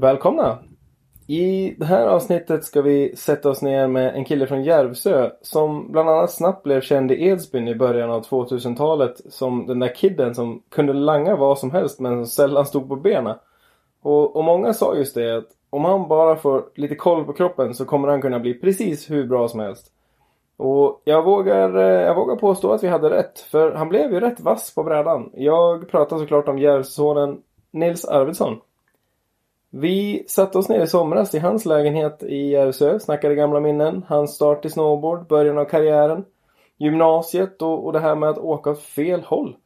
Välkomna! I det här avsnittet ska vi sätta oss ner med en kille från Järvsö som bland annat snabbt blev känd i Edsbyn i början av 2000-talet som den där kidden som kunde langa vad som helst men som sällan stod på benen. Och, och många sa just det att om han bara får lite koll på kroppen så kommer han kunna bli precis hur bra som helst. Och jag vågar, eh, jag vågar påstå att vi hade rätt. För han blev ju rätt vass på brädan. Jag pratar såklart om Järvsösonen Nils Arvidsson. Vi satte oss ner i somras i hans lägenhet i Järvsö, snackade gamla minnen, hans start i snowboard, början av karriären, gymnasiet och, och det här med att åka åt fel håll.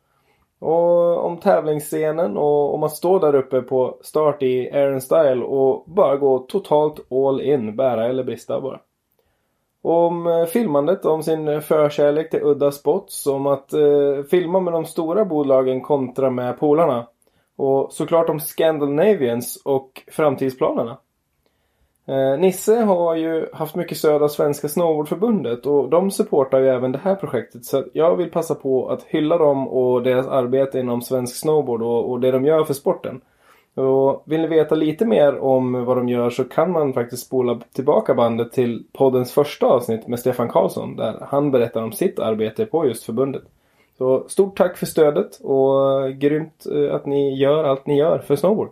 Och om tävlingsscenen och om att stå där uppe på start i Aaron Style och bara gå totalt all in, bära eller brista bara. Om eh, filmandet, om sin förkärlek till udda spots, om att eh, filma med de stora bolagen kontra med polarna. Och såklart om Scandinavians och framtidsplanerna. Eh, Nisse har ju haft mycket stöd av Svenska Snowboardförbundet och de supportar ju även det här projektet. Så jag vill passa på att hylla dem och deras arbete inom svensk snowboard och, och det de gör för sporten. Och vill ni veta lite mer om vad de gör så kan man faktiskt spola tillbaka bandet till poddens första avsnitt med Stefan Karlsson där han berättar om sitt arbete på just förbundet. Så stort tack för stödet och grymt eh, att ni gör allt ni gör för snowboard.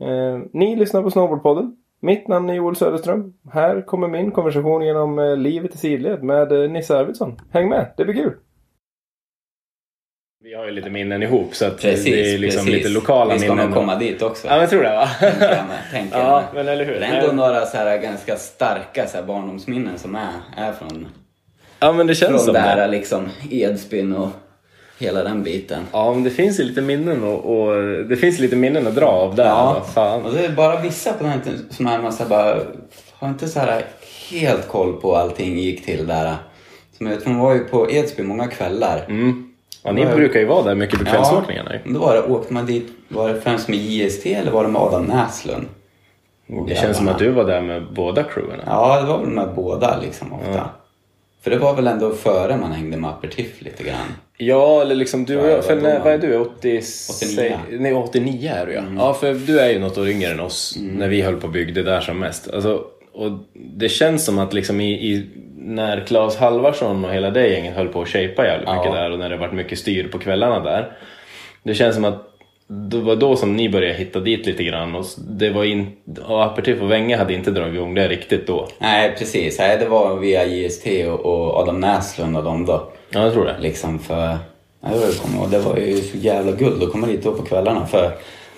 Eh, ni lyssnar på Snowboardpodden. Mitt namn är Joel Söderström. Här kommer min konversation genom eh, livet i sidled med eh, Nisse Arvidsson. Häng med, det blir kul! Vi har ju lite minnen ihop så att Precis, det är liksom precis. lite lokala Vi ska minnen. nog komma dit också. Ja men jag tror det va? tänker jag med, tänker jag ja med. men eller hur. Det är ändå några så här ganska starka så här barndomsminnen som är, är från, Ja men det känns från som det här det. liksom Edsbyn och hela den biten. Ja men det finns ju lite minnen och, och det finns lite minnen att dra av där. Ja, fan. och det är bara vissa på den som är man så här bara har inte så här helt koll på allting gick till där. Som jag vet, man var ju på Edsbyn många kvällar. Mm. Ja, ni brukar ju vara där mycket på kvällsåkningarna. Ja, då var det, åkte man dit, var det främst med JST eller var det med Adam Näslund? Det känns som att du var där med båda crewerna. Ja, det var väl med båda liksom ofta. För det var väl ändå före man hängde med Apertiff lite grann. Ja, eller liksom du och Ja, jag, för när, vad är du? 80, 89. Nej, 89 är du ja. Ja, för du är ju något år yngre än oss när vi höll på och byggde där som mest. Alltså, och det känns som att liksom i, i när Claes Halvarsson och hela det gänget höll på att shapea jävligt Ja. mycket där och när det varit mycket styr på kvällarna där. Det känns som att det var då som ni började hitta dit lite grann och det var in, och Apertif och Wenge hade inte dragit igång det riktigt då. Nej, precis. Nej, det var via JST och, Adam Näslund och dem då. Ja, jag tror det. Liksom för... Ja, jag kommer ihåg, det var ju så jävla guld att komma dit då på kvällarna. För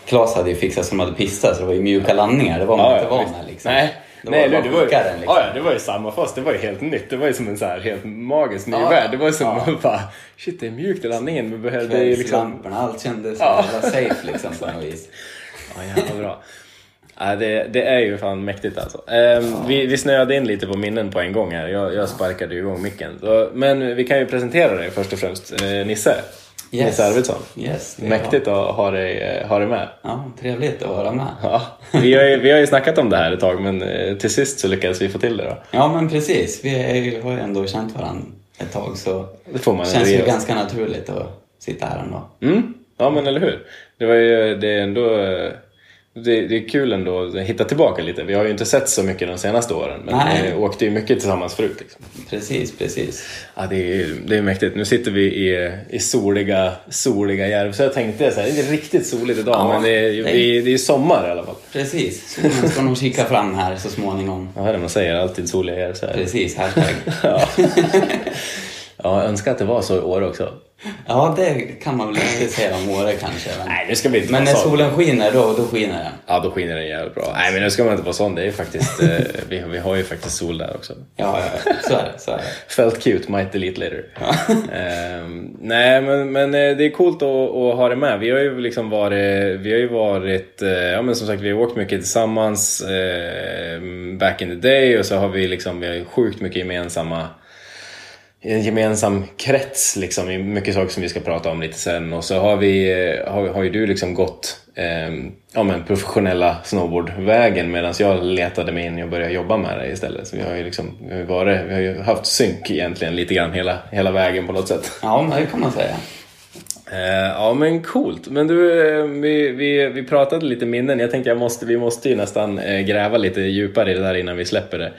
Claes hade ju fixat de hade pissat så det var ju mjuka landningar. Det var man inte van med liksom. Nej, det Nej, var det, var ju, liksom. ja, det var ju samma för oss. Det var ju helt nytt. Det var ju som en så här helt magisk ny Ja, värld. Det var ju som ja. man bara, shit det är mjukt i landningen. Vi behövde ju liksom... Allt kändes Ja. jävla safe liksom på något vis. Ja, jävla bra. Ja, det, det är ju fan mäktigt alltså. Ehm, vi, vi snöade in lite på minnen på en gång här. Jag, jag sparkade ju igång micken. Så, men vi kan ju presentera dig först och främst. Eh, Nisse. Yes. Nisse Arvidsson. Yes, Mäktigt att ha dig, eh, ha dig med. Ja, trevligt att vara med. Ja, vi, har ju, vi har ju snackat om det här ett tag men eh, till sist så lyckades vi få till det då. Ja, men precis. Vi är, har ju ändå känt varandra ett tag så Det får man känns ju ganska naturligt att sitta här ändå. Mm. Ja men eller hur. Det var ju, det är ändå eh, det, det är kul ändå att hitta tillbaka lite. Vi har ju inte sett så mycket de senaste åren men Nej. vi åkte ju mycket tillsammans förut. Liksom. Precis, precis. Ja, det är, det är mäktigt. Nu sitter vi i, i soliga, soliga Järvsö. Jag tänkte så här, det är riktigt soligt idag Ja, men det är, det det är sommar i alla fall. Precis. Solen ska nog kika fram här så småningom. Ja, det är det man säger, alltid soliga Järvsö. Precis, hashtag. Ja. ja, jag önskar att det var så i år också. Ja, det kan man väl inte säga om Åre kanske. Men, Nej, nu ska vi inte men när sån. solen skiner, då, då skiner den. Ja, då skiner den jävligt bra. Nej, men nu ska man inte vara sån. Det är faktiskt, eh, vi, vi har ju faktiskt sol där också. Ja, ja, så är det. Så är det. Felt cute, might delete later. Ehm, nej, men, men eh, det är coolt att, att ha det med. Vi har ju liksom varit, vi har ju varit, eh, ja men som sagt vi har åkt mycket tillsammans eh, back in the day och så har vi liksom, vi har ju sjukt mycket gemensamma en gemensam krets liksom i mycket saker som vi ska prata om lite sen och så har vi, eh, har, har ju du liksom gått eh, ja, men professionella snowboardvägen medan jag letade mig in och började jobba med det istället. Så vi har ju liksom, vi har varit, vi har ju haft synk egentligen lite grann hela, hela vägen på något sätt. Ja, det kan man säga. Eh, ja men coolt. Men du, eh, vi, vi, vi pratade lite minnen. Jag tänkte jag måste, vi måste ju nästan eh, gräva lite djupare i det där innan vi släpper det.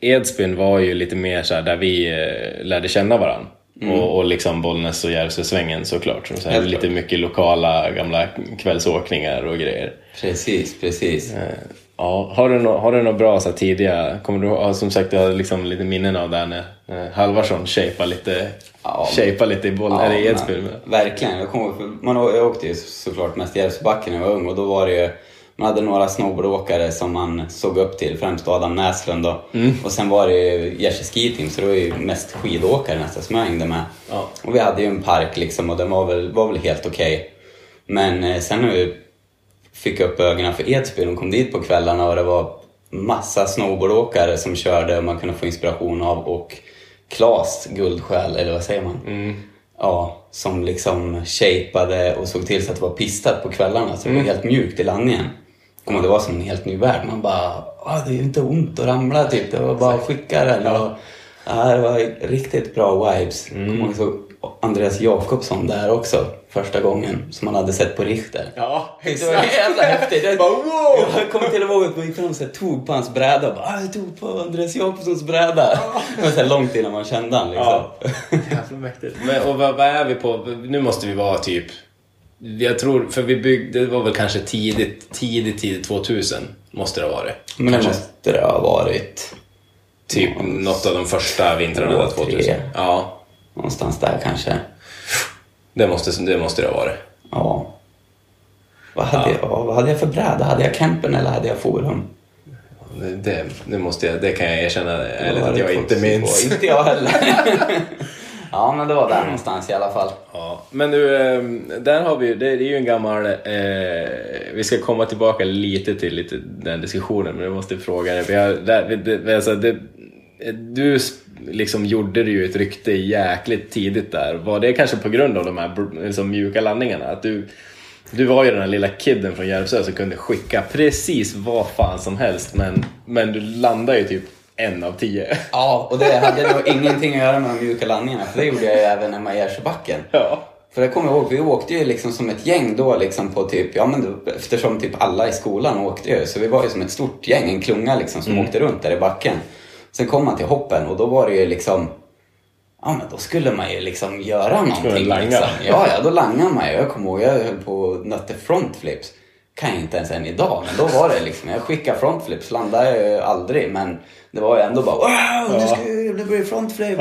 Edsbyn var ju lite mer så där vi eh, lärde känna varandra. Och, och liksom Bollnäs och Järvsösvängen såklart. Så här, lite mycket lokala gamla kvällsåkningar och grejer. Precis, precis. Eh, Ja, har du några nå bra så här, tidiga, kommer du som sagt jag har liksom lite minnen av där när Halvarsson shapeade lite, Ja, lite i boll, eller i men- Edsbyn. Verkligen. Jag, kommer, man, jag åkte ju såklart mest Järvsöbacken när jag var ung och då var det ju man hade några snowboardåkare som man såg upp till, främst Adam Näslund då. Mm. Och sen var det ju Jerzy Ski Team, så det var ju mest skidåkare nästan som jag hängde med. Ja. Och vi hade ju en park liksom och den var väl, var väl helt okej. Men eh, sen när vi fick upp ögonen för Edsbyn och kom dit på kvällarna och det var massa snowboardåkare som körde och man kunde få inspiration av och Klas guldsjäl, eller vad säger man? Ja, som liksom shapeade och såg till så att det var pistat på kvällarna så det var helt mjukt i landningen. Och det var som en helt ny värld. Man bara, ah, det är ju inte ont att ramla typ. Det var bara att skicka den. Och, ja, det var riktigt bra vibes. Mm. Kommer så Andreas Jakobsson där också. Första gången som man hade sett på Richter. Ja, Det var jävla häftigt. Jag, jag kommer till ihåg att jag gick fram och tog på hans bräda och bara ah, jag tog på Andreas Jakobssons bräda. Det var så långt innan man kände han liksom. Ja. Jävla mäktigt. Men, och vad, vad är vi på? Nu måste vi vara typ... Jag tror, för vi byggde, det var väl kanske tidigt, tidigt, tidigt 2000 måste det ha varit. Men det Kanske måste det ha varit. typ Ja. något av de första vintrarna Två, 2000. tre. Ja, Någonstans där kanske. det måste det, måste det ha varit. Ja. Vad hade, jag, vad hade jag för bräda? Hade jag campen eller hade jag forum? Det, det, måste jag, det kan jag erkänna ärligt att jag inte 2002? minns. Inte jag heller. ja, men det var där någonstans i alla fall. Ja, men du, ehm, där har vi ju- det är ju en gammal, eh, vi ska komma tillbaka lite till lite den diskussionen, men jag måste fråga dig. Vi har, där, det, det, alltså, det, du liksom gjorde det ju ett rykte jäkligt tidigt där. Var det kanske på grund av de här liksom, mjuka landningarna? Att du, du var ju den här lilla kidden från Järvsö som kunde skicka precis vad fan som helst, men, men du landade ju typ en av tio. Ja, och det hade nog ingenting att göra med de mjuka landningarna, för det gjorde jag ju även hemma i Gärsöbacken. Ja. För jag kommer ihåg, vi åkte ju liksom som ett gäng då liksom på typ, ja men då, eftersom typ alla i skolan åkte ju, så vi var ju som ett stort gäng, en klunga liksom som åkte runt där i backen. Sen kom man till hoppen och då var det ju liksom, ja men då skulle man ju liksom göra någonting langa. liksom. Ja, ja, då langade man ju. Jag kommer ihåg, jag höll på och nötte frontflips. Kan jag inte ens än idag, men då var det liksom, jag skickade frontflips, landade jag ju aldrig, men det var ju ändå bara wow, du ska ju, det blir frontflip.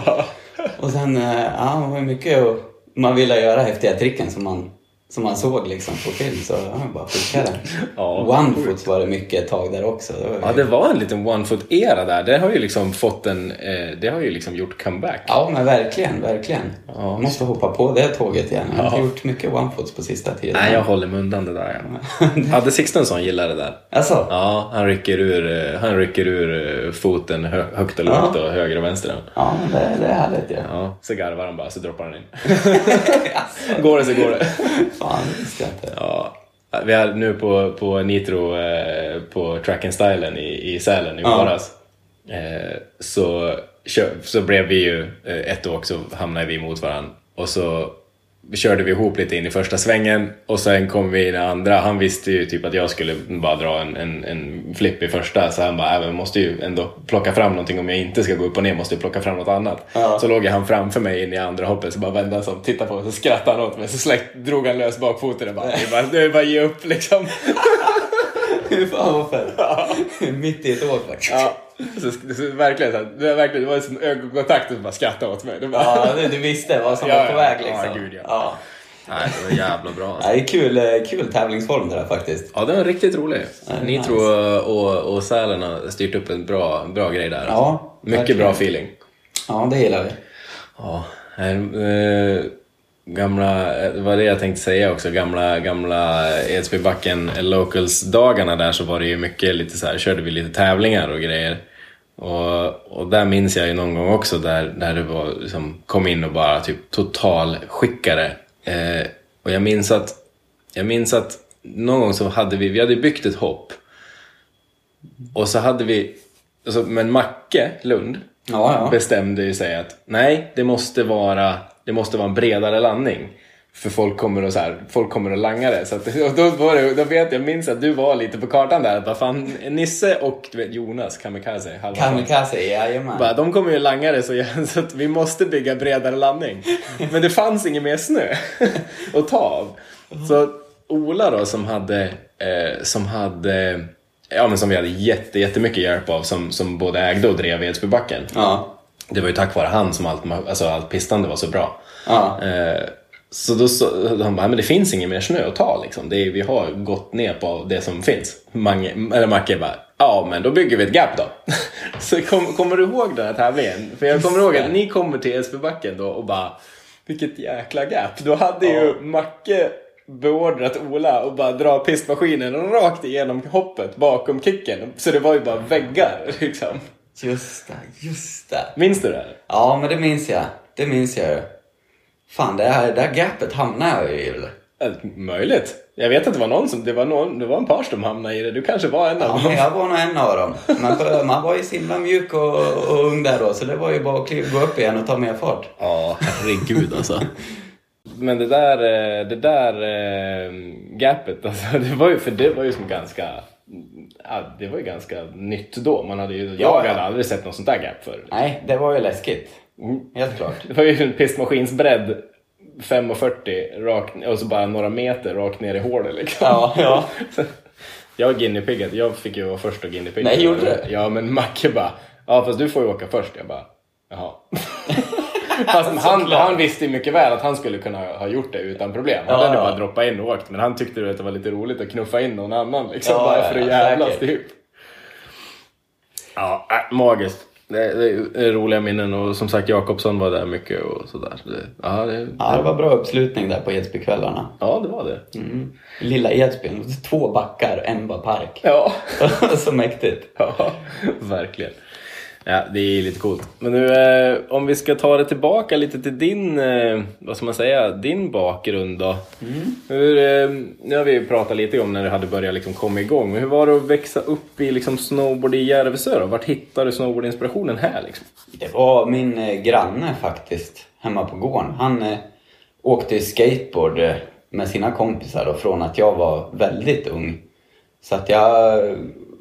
Och sen, eh, ja, det var mycket och man ville göra häftiga tricken som man, som man såg liksom på film, så ja, jag bara skickade. Ja, One-foot var det mycket ett tag där också. Det ju- Ja, det var en liten one-foot-era där. Det har ju liksom fått en... Eh, det har ju liksom gjort comeback. Ja, men verkligen, verkligen. Ja. Måste hoppa på det tåget igen. Jag har inte gjort mycket one-foots på sista tiden. Nej, jag håller mig undan det där. Ja. Hade Sixtensson gillat det där? Alltså? Ja, han rycker ur, eh, han rycker ur eh, foten hö, högt och lågt och höger och vänster. Ja, det, det är härligt ju. Ja. Ja, så garvar han bara så droppar han in. alltså, Går det så går det. fan, det visste jag inte. Ja. Vi hade nu på, på Nitro eh, på Track and Stylen i, i Sälen i Ja. våras. Eh, så, kö- så blev vi ju eh, ett åk så hamnade vi mot varandra. Och så körde vi ihop lite in i första svängen och sen kom vi in i andra. Han visste ju typ att jag skulle bara dra en, en, en flipp i första så han bara, äh, men måste ju ändå plocka fram någonting om jag inte ska gå upp och ner, måste jag plocka fram något annat. Ja. Så låg han framför mig in i andra hoppet så bara vände han sig om, tittade på mig så skrattade han åt mig så släkt, drog han lös bakfoten och bara, det är bara, det är bara ge upp liksom. Hur fan vad fett. Mitt i ett åk faktiskt. Ja, så, så, verkligen, så, här, det, var verkligen, det var som ögonkontakt och bara skrattade åt mig. Det bara, Ja, du, du visste vad som Ja, var på ja. väg Ja, liksom. gud, ja. Nej, det var jävla bra. Alltså. Ja, det är kul, eh, kul tävlingsform det där faktiskt. Ja, den var riktigt rolig. Ja, Nitro nice. och, och Sälen har styrt upp en bra, bra grej där. Ja, alltså. Mycket verkligen. bra feeling. Ja, det gillar vi. Ja, här, eh, gamla, eh, det var det jag tänkte säga också, gamla, gamla Edsbybacken Locals-dagarna där så var det ju mycket lite så här, körde vi lite tävlingar och grejer. Och, och där minns jag ju någon gång också där, där det var liksom, kom in och bara typ total skickare. Eh, och jag minns att, jag minns att någon gång så hade vi, vi hade byggt ett hopp. Och så hade vi, alltså, men Macke Lund, Ja, ja. bestämde ju sig att nej, det måste vara det måste vara en bredare landning. För folk kommer att, så här, folk kommer att langa det. Så att, och då, var det, då vet jag, minns att du var lite på kartan där. Bara, fan, Nisse och vet, Jonas Kamikaze. halva Kamikaze, jajamän. bara, de kommer ju langa det så, så att vi måste bygga bredare landning. Men det fanns ingen mer snö att ta av. Så Ola då som hade, eh, som hade, ja men som vi hade jätte, jättemycket hjälp av som, som både ägde och drev Edsbybacken. Ja. Det var ju tack vare han som allt, alltså allt pistande var så bra. Ja. Eh, så då så, de bara, men det finns ingen mer snö att ta liksom. Det är, vi har gått ner på det som finns. Mange, eller Macke bara, ja men då bygger vi ett gap då. så kom, kommer du ihåg den här tävlingen? För jag kommer ihåg att ni kommer till Edsbybacken då och bara, vilket jäkla gap. Då hade ju Macke beordrat Ola att bara dra pistmaskinen rakt igenom hoppet bakom kicken. Så det var ju bara väggar liksom. Just det, just det. Minns du det? Ja, men det minns jag. Det minns jag ju. Fan, det här, det här gapet hamnade jag i? Eh, Möjligt. Jag vet att det var någon som, det var, någon, det var en par som hamnade i det. Du kanske var en av Ja, dem. men jag var nog en av dem. Men man var ju så himla mjuk och, och ung där då, så det var ju bara att gå upp igen och ta mer fart. Ja, herregud alltså. Men det där, eh, det där eh, gapet, alltså, det var ju, för det var ju som ganska, ja, det var ju ganska nytt då. Man hade ju, jag Ja, ja. hade aldrig sett något sånt där gap förr. Nej, det var ju läskigt. Mm. Helt klart. Det var ju en pistmaskinsbredd 5,40 rakt och så bara några meter rakt ner i hålet liksom. Ja, ja. Jag guinepiggade, jag fick ju vara först och guinepigga. Nej, gjorde du? Ja, men Macke bara, ja fast du får ju åka först. Jag bara, jaha. Fast han, han visste ju mycket väl att han skulle kunna ha gjort det utan problem. Han Ja, hade ja. bara droppat in och åkt. Men han tyckte att det var lite roligt att knuffa in någon annan liksom. Ja, bara för att ja, jävlas säkert. typ. Ja, äh, magiskt. Det, det är roliga minnen och som sagt Jakobsson var där mycket och sådär. Så det, ja, det, Ja, det var bra uppslutning där på Edsbykvällarna. ja, det var det. Mm. Lilla Edsbyn, två backar, en bara park. Ja. så mäktigt. Ja, verkligen. Ja, det är lite coolt. Men nu, eh, om vi ska ta det tillbaka lite till din, eh, vad ska man säga, din bakgrund då. Hur, eh, nu har vi ju pratat lite om när du hade börjat liksom komma igång. Men hur var det att växa upp i liksom snowboard i Järvsö då? Vart hittade du snowboardinspirationen här liksom? Det var min eh, granne faktiskt, hemma på gården. Han eh, åkte skateboard eh, med sina kompisar då, från att jag var väldigt ung. Så att jag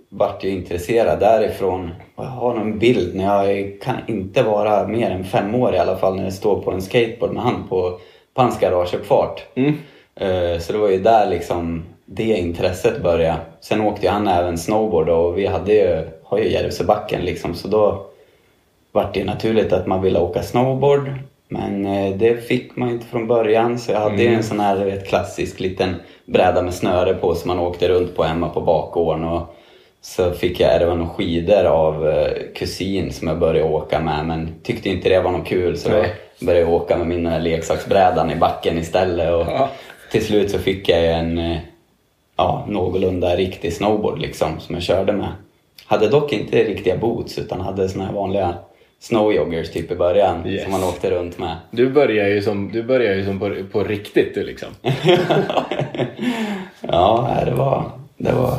vart ju intresserad därifrån. Och jag har någon bild när jag kan inte vara mer än fem år i alla fall när jag står på en skateboard med han på, på hans garageuppfart. Eh, Så det var ju där liksom det intresset började. Sen åkte ju han även snowboard och vi hade ju, har ju Järvsöbacken liksom så då vart det naturligt att man ville åka snowboard. Men eh, det fick man inte från början så jag hade ju en sån här vet, klassisk liten bräda med snöre på som man åkte runt på hemma på bakgården. Och så fick jag ärva några skidor av eh, kusin som jag började åka med men tyckte inte det var något kul så då Nej. började jag åka med min den här leksaksbrädan i backen istället. Och Ja. till slut så fick jag en eh, ja, någorlunda riktig snowboard liksom som jag körde med. Hade dock inte riktiga boots utan hade såna här vanliga snowjoggers typ i början Yes. som man åkte runt med. Du börjar ju som, du börjar ju som på, på riktigt du liksom. Ja, det var, det var,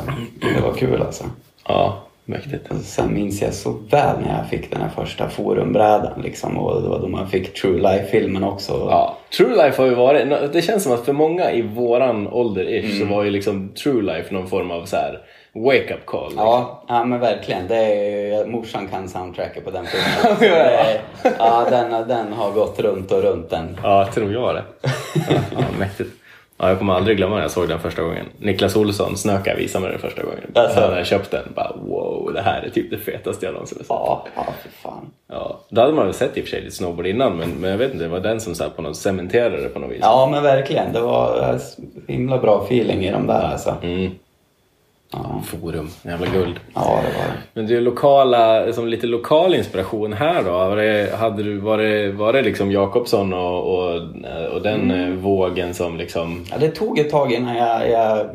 det var kul alltså. Ja, mäktigt. Och Sen minns jag så väl när jag fick den här första forumbrädan liksom och det var då man fick True Life-filmen också. Ja, True Life har ju varit, det känns som att för många i våran ålder-ish så var ju liksom True Life någon form av så här wake-up call. liksom. Ja, ja men verkligen. Det är, morsan kan soundtracket på den filmen. Ja, är, ja, den, den har gått runt och runt den. Ja, tror jag det. Ja, ja, mäktigt. Ja, jag kommer aldrig glömma när jag såg den första gången. Niklas Olsson, Snöka, visade mig den första gången. Alltså. När jag köpte den, bara wow, det här är typ det fetaste jag någonsin har sett. Ja, ja för fan. Ja, då hade man väl sett i och för sig lite snowboard innan, men, men jag vet inte, det var den som så här på något cementerade det på något vis. Ja, men verkligen. Det var eh, himla bra feeling i de där alltså. Mm. Ja, Forum, jävla guld. ja det var det. Men du, lokala, som lite lokal inspiration här då? Var det, hade du, var det, var det liksom Jakobsson och, och, och den Mm. eh, vågen som liksom... Ja, det tog ett tag innan jag, jag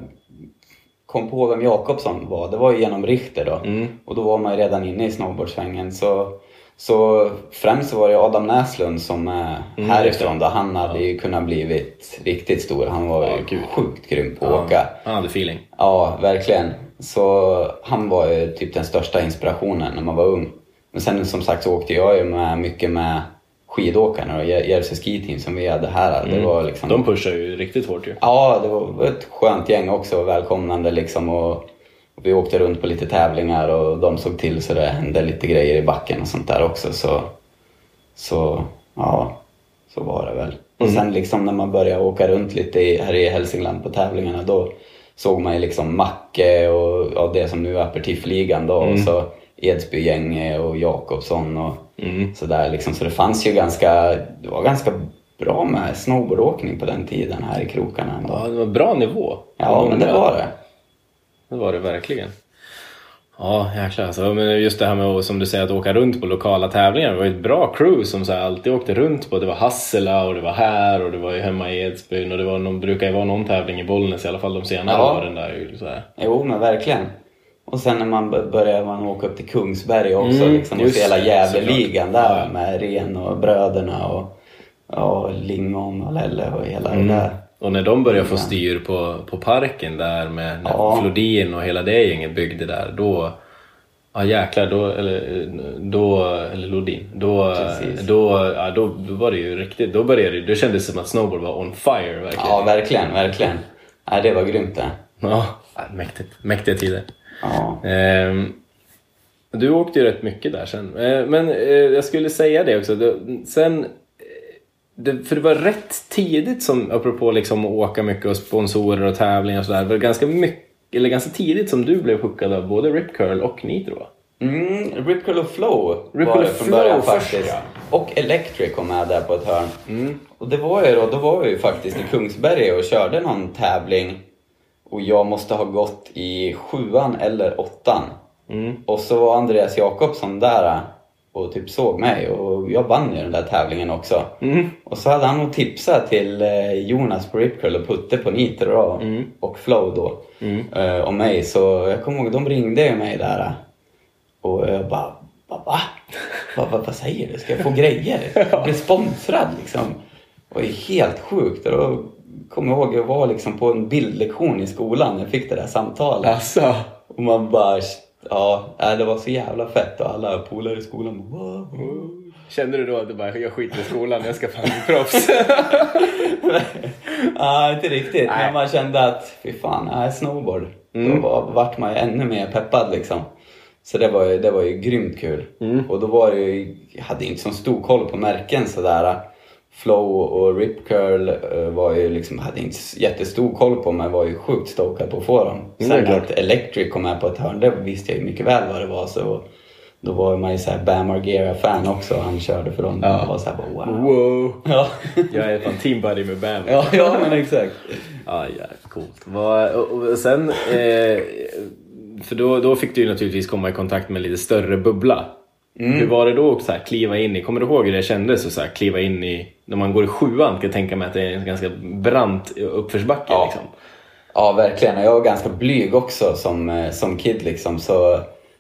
kom på vem Jakobsson var. Det var ju genom Richter då. Mm. Och då var man ju redan inne i snowboardsvängen. Så, så främst var det Adam Näslund som är Mm, härifrån. Då. Han hade ju kunnat blivit riktigt stor. Han var Ja, ju gud. sjukt grym på att åka. Han hade feeling. Ja, verkligen. Så han var ju typ den största inspirationen när man var ung. Men sen som sagt så åkte jag ju med mycket med skidåkarna och Järvsö Ski Team som vi hade här. Det var liksom... De pushar ju riktigt hårt ju. Ja, det var ett skönt gäng också, välkomnande liksom. Och vi åkte runt på lite tävlingar och de såg till så det hände lite grejer i backen och sånt där också. Så, så ja, så var det väl. Och sen liksom när man började åka runt lite i, här i Hälsingland på tävlingarna då såg man ju liksom Macke och ja, det som nu är Aperitifligan då och så Edsbygänge och Jakobsson och sådär liksom. Så det fanns ju ganska, det var ganska bra med snowboardåkning på den tiden här i krokarna ändå. Ja, det var bra nivå. Ja, men det var det. Det var det verkligen. Ja, jäklar alltså. Men just det här med att, som du säger, att åka runt på lokala tävlingar. Det var ju ett bra crew som så här, alltid åkte runt på. Det var Hassela och det var här och det var ju hemma i Edsbyn och det var någon, brukar ju vara någon tävling i Bollnäs i alla fall de senare Ja. åren där. Så här. Jo, men verkligen. Och sen när man b- började man åka upp till Kungsberg också Mm, liksom, och just se hela Gävleligan där Ja, ja. med Ren och bröderna och, och Lingon och Lelle och hela Mm. det där. Och när de började få styr på, på parken där med när Ja. Flodin och hela det gänget byggde där. Då, ja jäklar, då, eller, då, eller Lodin. Då, Precis. då, ja, då, då var det ju riktigt, då började det, då kändes det som att snowboard var on fire verkligen. Ja, verkligen, verkligen. Nej, det var grymt det. Ja, ja, mäktigt. Mäktiga tider. Ja. Ehm, du åkte ju rätt mycket där sen. Eh, men eh, jag skulle säga det också. Det, sen, det, för det var rätt tidigt som, apropå liksom att åka mycket och sponsorer och tävlingar och sådär. Det var ganska, mycket, eller ganska tidigt som du blev hookad av både Rip Curl och Nitro? Mm, Rip Curl och Flow Rip var det från Flow början först, faktiskt. ja. Och Electric kom med där på ett hörn. Mm. Och det var ju då, då var jag ju faktiskt i Kungsberg och körde någon tävling. Och jag måste ha gått i sjuan eller åttan. Mm. Och så var Andreas Jakobsson där och typ såg mig och jag vann ju den där tävlingen också. Mm. Och så hade han nog tipsat till eh, Jonas på Rip Curl och Putte på Nitro då, Mm. och Flow då eh, om mig. Så jag kommer ihåg, de ringde ju mig där och jag bara Va? Va? Va, va, vad säger du? Ska jag få grejer? Jag blir sponsrad liksom. Det var ju helt sjukt. Och då kommer jag ihåg, jag var liksom på en bildlektion i skolan när jag fick det där samtalet. Alltså. Och man bara, ja, det var så jävla fett och alla polare i skolan bara. Kände du då att du bara, jag skiter i skolan, jag ska fan bli proffs? Ja, inte riktigt. Nej. Men man kände att, fy fan, nej, snowboard. Då var, vart man ju ännu mer peppad liksom. Så det var ju, det var ju grymt kul. Och då var det ju, jag hade inte så stor koll på märken sådär. Flow och Rip Curl eh, var ju liksom, hade inte jättestor koll på men var ju sjukt stokad på att få dem. Sen klart. att Electric kom med på ett hörn, det visste jag ju mycket väl vad det var. Så då var man ju såhär Bam Margera-fan också. Han körde för dem. Ja. Jag var såhär bara wow. wow. Ja, Jag är fan team buddy med Bam. ja, ja men exakt. Ja, ja coolt. Och, och sen, eh, för då, då fick du ju naturligtvis komma i kontakt med en lite större bubbla. Hur var det då att så här, kliva in i, kommer du ihåg hur det kändes att så här, kliva in i, när man går i sjuan, kan jag tänka mig att det är en ganska brant uppförsbacke Ja. liksom. Ja, verkligen. Jag var ganska blyg också som, eh, som kid liksom. Så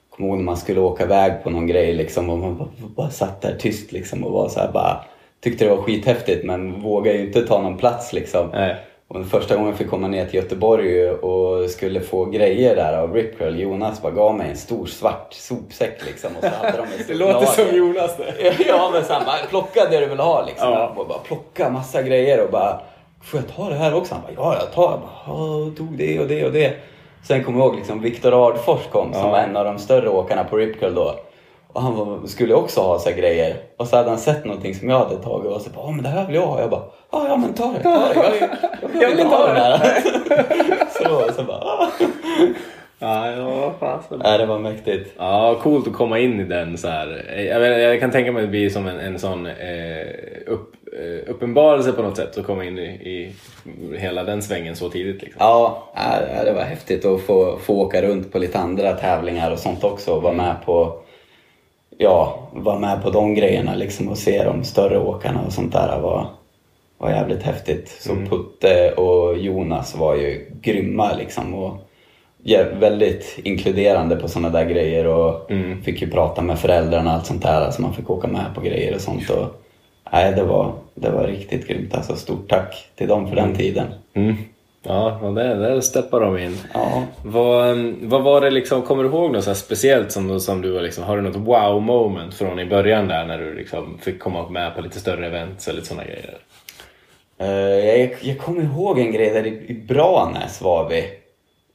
kommer ihåg när man skulle åka iväg på någon grej liksom och man bara, bara satt där tyst liksom och var så här bara tyckte det var skithäftigt men vågade ju inte ta någon plats liksom. Nej. Och den första gången jag fick komma ner till Göteborg och skulle få grejer där av Rip Curl, Jonas bara gav mig en stor svart sopsäck liksom och så hade de Det låter lager. som Jonas det. Ja men så han bara, plocka det du vill ha liksom. Ja. Jag bara plocka massa grejer och bara, får jag ta det här också? Han bara, ja jag tar. Jag bara, tog det och det och det. Sen kommer jag ihåg liksom Viktor Ardfors kom som Ja. var en av de större åkarna på Rip Curl då. Och han var, skulle också ha så grejer. Och så hade han sett någonting som jag hade tagit och så bara, ja men det här vill jag ha. Jag bara, ja ja men ta det, ta det. Jag, jag, jag, vill inte ha det. här. så, så bara, ah. Ja, ja, fasen. Nej det var mäktigt. Ja, coolt att komma in i den så här. Jag, vet, jag kan tänka mig att det blir som en, en sån eh, upp, eh, uppenbarelse på något sätt att komma in i, i hela den svängen så tidigt. Liksom. Ja, ja, det var häftigt att få, få åka runt på lite andra tävlingar och sånt också och vara med på ja, vara med på de grejerna liksom och se de större åkarna och sånt där var, var jävligt häftigt. Så Putte och Jonas var ju grymma liksom och ja, väldigt inkluderande på sådana där grejer och fick ju prata med föräldrarna och allt sånt där så man fick åka med på grejer och sånt. Och, nej, det var, det var riktigt grymt alltså. Stort tack till dem för den tiden. Mm. Ja, där, där steppar de in. Ja. Vad, vad var det liksom, kommer du ihåg något så speciellt som, som du var liksom, har du något wow moment från i början där när du liksom fick komma med på lite större events lite sådana grejer? Eh, jag, jag kommer ihåg en grej där i, i Branäs var vi.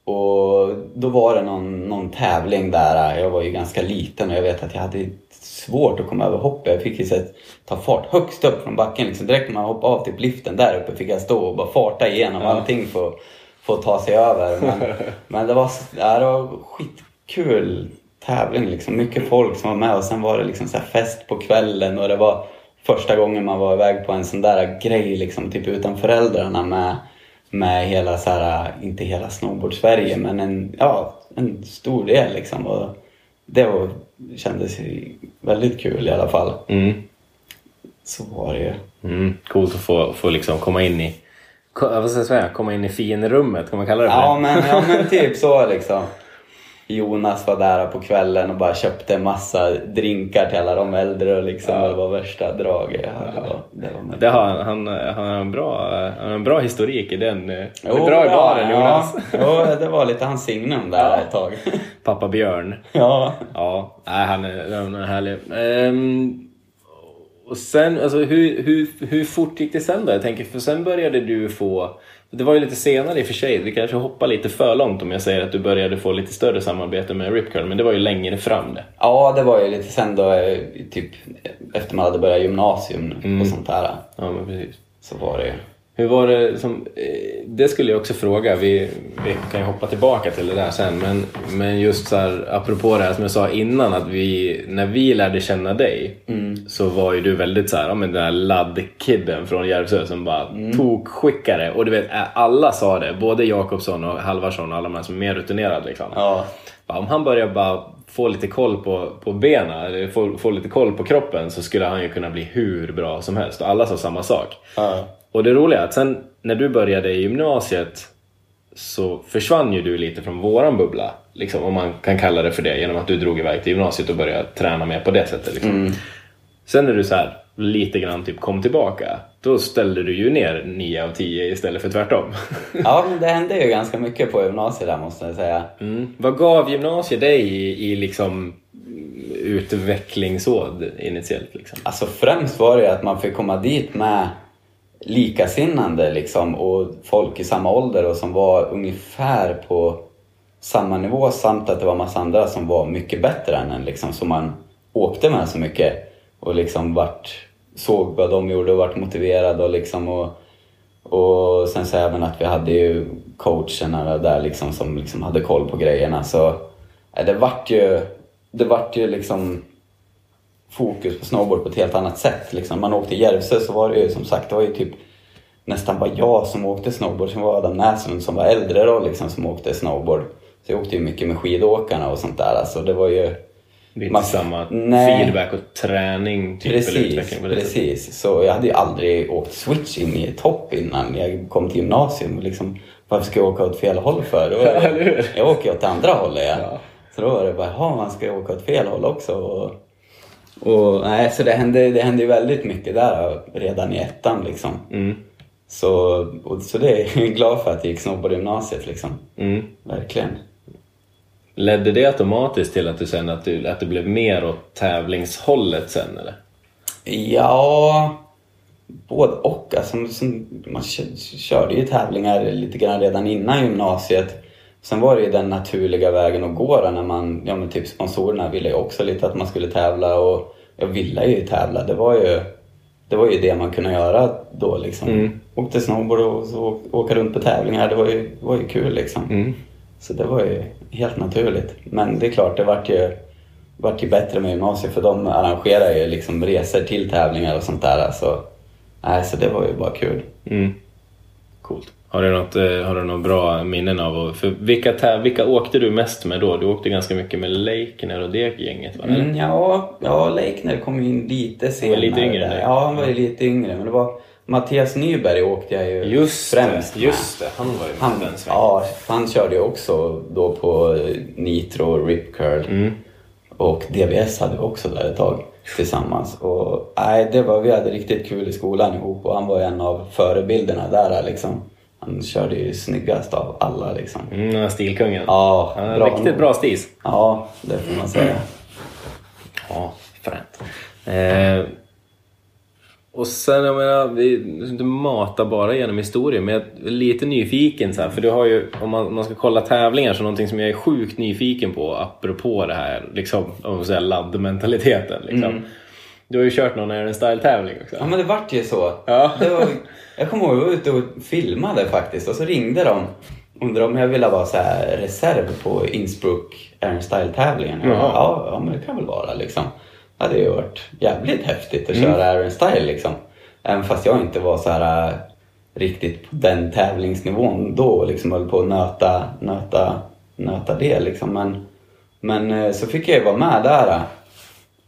Och då var det någon, någon tävling där. Jag var ju ganska liten och jag vet att jag hade svårt att komma över hoppet. Jag fick ju ta fart högst upp från backen. Liksom direkt när man hoppade av typ liften där uppe fick jag stå och bara farta igenom Ja. allting för, för att ta sig över. Men, men det, var, ja, det var skitkul tävling liksom. Mycket folk som var med och sen var det liksom så fest på kvällen och det var första gången man var iväg på en sån där grej liksom, typ utan föräldrarna med, med hela så här, inte hela snowboard-Sverige men en, ja, en stor del liksom. Och det var, kändes ju väldigt kul i alla fall. Mm. Så var det ju. Mm. Coolt att få, få liksom komma in i vad ska jag säga, komma in i finrummet, kan man kalla det för Ja det? men, ja men typ så liksom. Jonas var där på kvällen och bara köpte en massa drinkar till alla de äldre och liksom Ja. det var värsta draget. Ja, det var, det var Det har, han, han, har en bra, han har en bra historik i den. eh, Jo, det är bra i baren ja, Jonas. Ja, Jo, det var lite hans signum där ett tag. Pappa Björn. Ja. Ja, nej, han är, han är härlig. Ehm, och sen, alltså hur, hur, hur fort gick det sen då? Jag tänker, för sen började du få... Det var ju lite senare i och för sig, vi kanske hoppar lite för långt om jag säger att du började få lite större samarbete med Rip Curl, men det var ju längre fram det. ja, det var ju lite sen då, eh, typ efter man hade börjat gymnasium Mm. och sånt där. Ja, men precis. Så var det ju. Hur var det som, eh, det skulle jag också fråga, vi, vi kan ju hoppa tillbaka till det där sen, men, men just så här, apropå det här som jag sa innan, att vi, när vi lärde känna dig så var ju du väldigt så här, ja men den där laddkidden från Järvsö som bara tog skickare och du vet, alla sa det, både Jakobsson och Halvarsson och alla de här som är mer rutinerade liksom. Ja. Om han börjar bara få lite koll på, på benen, eller få, få lite koll på kroppen så skulle han ju kunna bli hur bra som helst. Och alla sa samma sak. Ja. Och det roliga är att sen när du började i gymnasiet så försvann ju du lite från våran bubbla. Liksom, om man kan kalla det för det. Genom att du drog iväg till gymnasiet och började träna mer på det sättet. Liksom. Sen när du så här, lite grann typ kom tillbaka. Då ställde du ju ner 9 av 10 istället för tvärtom. ja, det hände ju ganska mycket på gymnasiet där måste jag säga. Mm. Vad gav gymnasiet dig i, i liksom utvecklingsåd initiellt? Liksom? Alltså främst var det att man fick komma dit med likasinnande liksom och folk i samma ålder och som var ungefär på samma nivå samt att det var massa andra som var mycket bättre än en liksom som man åkte med så mycket och liksom vart, såg vad de gjorde och vart motiverad och liksom och, och sen så även att vi hade ju coacherna där liksom som liksom hade koll på grejerna. Så eh, det vart ju, det vart ju liksom fokus på snowboard på ett helt annat sätt. Liksom. Man åkte i Järvsö så var det ju som sagt, det var ju typ nästan bara jag som åkte snowboard. Sen var Adam Näslund som var äldre då liksom som åkte snowboard. Så jag åkte ju mycket med skidåkarna och sånt där. Alltså det var ju... Det är inte Man- samma Nej. feedback och träning typ, Precis, precis. Så jag hade ju aldrig åkt switch in i ett hopp innan jag kom till gymnasium. Liksom, varför ska jag åka åt fel håll för? Hur? jag åker ju åt andra hållet. Ja. Ja. Så då var det bara, jaha, man ska åka åt fel håll också. Och, och, nej, så det hände, det hände ju väldigt mycket där redan i ettan. Liksom. Mm. Så, och, så det är jag glad för att jag gick snowboardgymnasiet. Liksom. Mm. Verkligen. Ledde det automatiskt till att du kände att du, att du blev mer åt tävlingshållet sen eller? Ja, både och. Alltså, man kö- körde ju tävlingar lite grann redan innan gymnasiet. Sen var det ju den naturliga vägen att gå då när man, ja men typ sponsorerna ville ju också lite att man skulle tävla och jag ville ju tävla. Det var ju det, var ju det man kunde göra då liksom. Mm. Åkte snowboard och så åka runt på tävlingar, det var ju, det var ju kul liksom. Mm. Så det var ju helt naturligt. Men det är klart, det vart ju, vart ju bättre med gymnasiet för de arrangerar ju liksom resor till tävlingar och sånt där. Så, nej, så det var ju bara kul. Mm. Coolt. Har du något, eh, har du något bra minnen av? För vilka, vilka åkte du mest med då? Du åkte ganska mycket med Leikner och det gänget va? Mm, ja, ja, Leikner kom ju in lite senare. lite yngre än där. dig. Ja, han var ju lite yngre. Men det var Mattias Nyberg åkte jag ju Just främst det, med. just det. Han var ju med Han, den svängen. ja, han körde ju också då på eh, Nitro Rip Curl. Mm. Och DBS hade vi också där ett tag tillsammans. Och, nej, det var, vi hade riktigt kul i skolan ihop och han var ju en av förebilderna där liksom. Han körde ju snyggast av alla liksom. Mm, stilkungen. Ja, Ja, riktigt bra stis. Ja, det får man säga. Ja, fränt. Eh, och sen, jag menar, vi inte mata bara genom historien, men jag är lite nyfiken så här, för du har ju, om man, om man ska kolla tävlingar, så någonting som jag är sjukt nyfiken på, apropå det här, liksom, om man säger laddmentaliteten. Liksom. Du har ju kört någon Iron Style-tävling också. Ja men det vart ju så. Ja. Var, jag kommer ihåg att jag var ute och filmade faktiskt och så ringde de. Undrade om jag ville vara så här reserv på Innsbruck Iron Style-tävlingen. Jaha. Ja, ja, men det kan väl vara liksom. Det hade ju varit jävligt häftigt att köra Iron Style liksom. Även fast jag inte var så här äh, riktigt på den tävlingsnivån då liksom höll på att nöta, nöta, nöta det liksom. Men, men eh, så fick jag ju vara med där.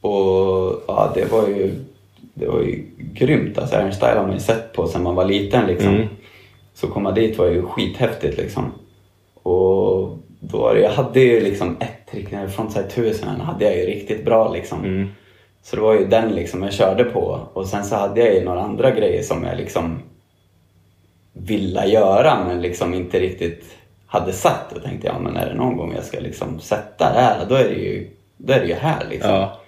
Och ja, det var ju, det var ju grymt. Alltså Iron Style har man ju sett på sedan man var liten liksom. Mm. Så komma dit var ju skithäftigt liksom. Och då jag hade ju liksom ett trick när frontside 1000 hade jag ju riktigt bra liksom. Mm. Så det var ju den liksom jag körde på. Och sen så hade jag ju några andra grejer som jag liksom ville göra men liksom inte riktigt hade satt. Och tänkte jag, men är det någon gång jag ska liksom sätta det här, då är det ju, då är det ju här liksom. Ja.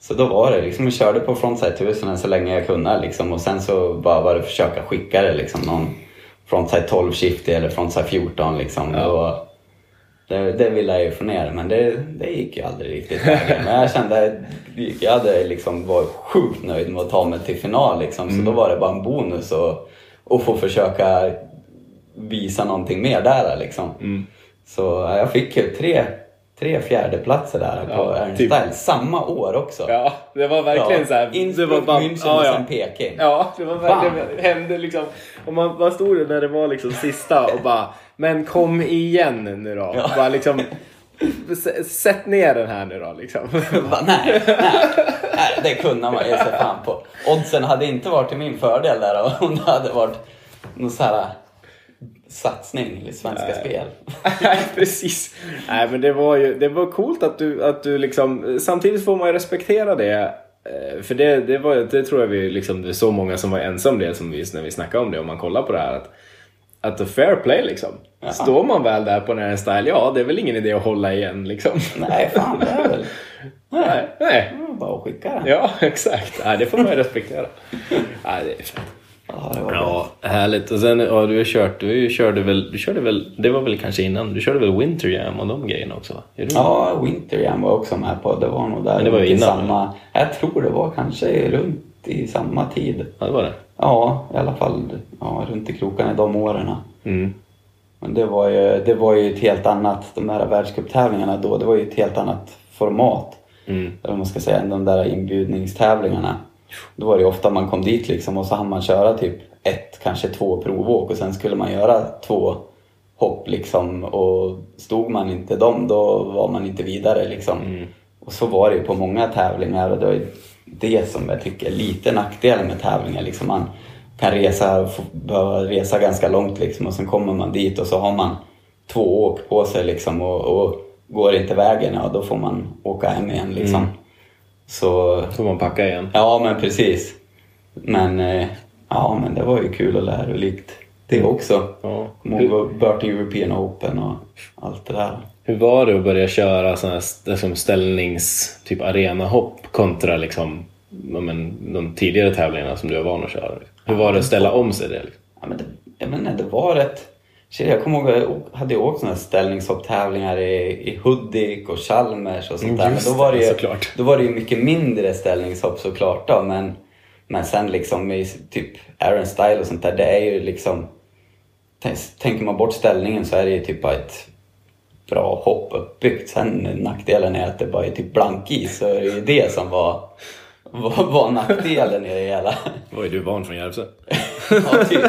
Så då var det liksom, jag körde på frontside 1000 så länge jag kunde liksom. Och sen så bara var det att försöka skicka det liksom någon frontside 12 shifty eller frontside 14 liksom. Ja. Och det, det ville jag ju få ner men det, det gick ju aldrig riktigt vägen. Men jag kände, jag hade liksom varit sjukt nöjd med att ta mig till final liksom. Så då var det bara en bonus och, och få försöka visa någonting mer där liksom. Så ja, jag fick ju tre, tre fjärdeplatser där på Ja, Ernst typ. Style samma år också. ja, det var verkligen så här. det Innsbruck, var bara, München ja, och ja. sen Peking. Ja, det var verkligen, det hände liksom. Och man, man stod där när det var liksom sista och bara, men kom igen nu då. Ja. Bara liksom, sätt ner den här nu då liksom. Bara, nej, nej, nej, det kunde man ge sig fan på. Oddsen hade inte varit till min fördel där om det hade varit någon så här satsning i Svenska Spel. Nej, precis. Nej, men det var ju det var coolt att du, att du liksom, samtidigt får man ju respektera det. eh, För det, det, var, det tror jag vi liksom, det är så många som var ensamma det som vi, när vi snackade om det, om man kollar på det här. Att, att the fair play liksom. Ja. Står man väl där på den här style, ja det är väl ingen idé att hålla igen liksom. Nej, fan det är väl... Nej, nej. Bara att skicka den. Ja, exakt. Nej, det får man ju respektera. Nej, det är fett. Ja, det var bra. Ja, härligt. Och sen, ja, du har kört, du körde väl, du körde väl, det var väl kanske innan, du körde väl Winter Jam och de grejerna också? Ja, Winter Jam var också med på. Det var nog där Men det var innan, samma... Jag tror det var kanske runt i samma tid. Ja, det var det. Ja, i alla fall ja, runt i krokarna i de åren. Mm. Men det var, ju, det var ju ett helt annat, de där världscuptävlingarna då, det var ju ett helt annat format. Mm. Eller man ska säga, än de där inbjudningstävlingarna. Då var det ofta man kom dit liksom och så hann man köra typ ett, kanske två provåk och sen skulle man göra två hopp liksom och stod man inte dem då var man inte vidare liksom. Och så var det ju på många tävlingar och det ju det som jag tycker är lite nackdelen med tävlingar liksom. Man kan resa, behöva resa ganska långt liksom och sen kommer man dit och så har man två åk på sig liksom och, och går inte vägen, ja då får man åka hem igen liksom. Så Får man packa igen. Ja, men precis. Men, eh, ja, men det var ju kul och lärorikt det också. Ja. Burton European Open och allt det där. Hur var det att börja köra sådana här liksom ställnings, typ arenahopp kontra liksom, men, de tidigare tävlingarna som du var van att köra? Hur var det att ställa om sig det? Liksom? Ja, men det, jag menar, det var rätt... Shit, Jag kommer ihåg att jag hade åkt sådana här ställningshopptävlingar i, i Hudik och Chalmers och sånt där. Men då var det, ju, såklart. då var det ju mycket mindre ställningshopp såklart då. Men, men sen liksom i typ Aaron Style och sånt där, det är ju liksom... Tänker man bort ställningen så är det ju typ bara ett bra hopp uppbyggt. Sen nackdelen är att det bara är typ blankis. Så är det ju det som var, var, var nackdelen i det hela. Ju du van från Järvsö? Ja, typ.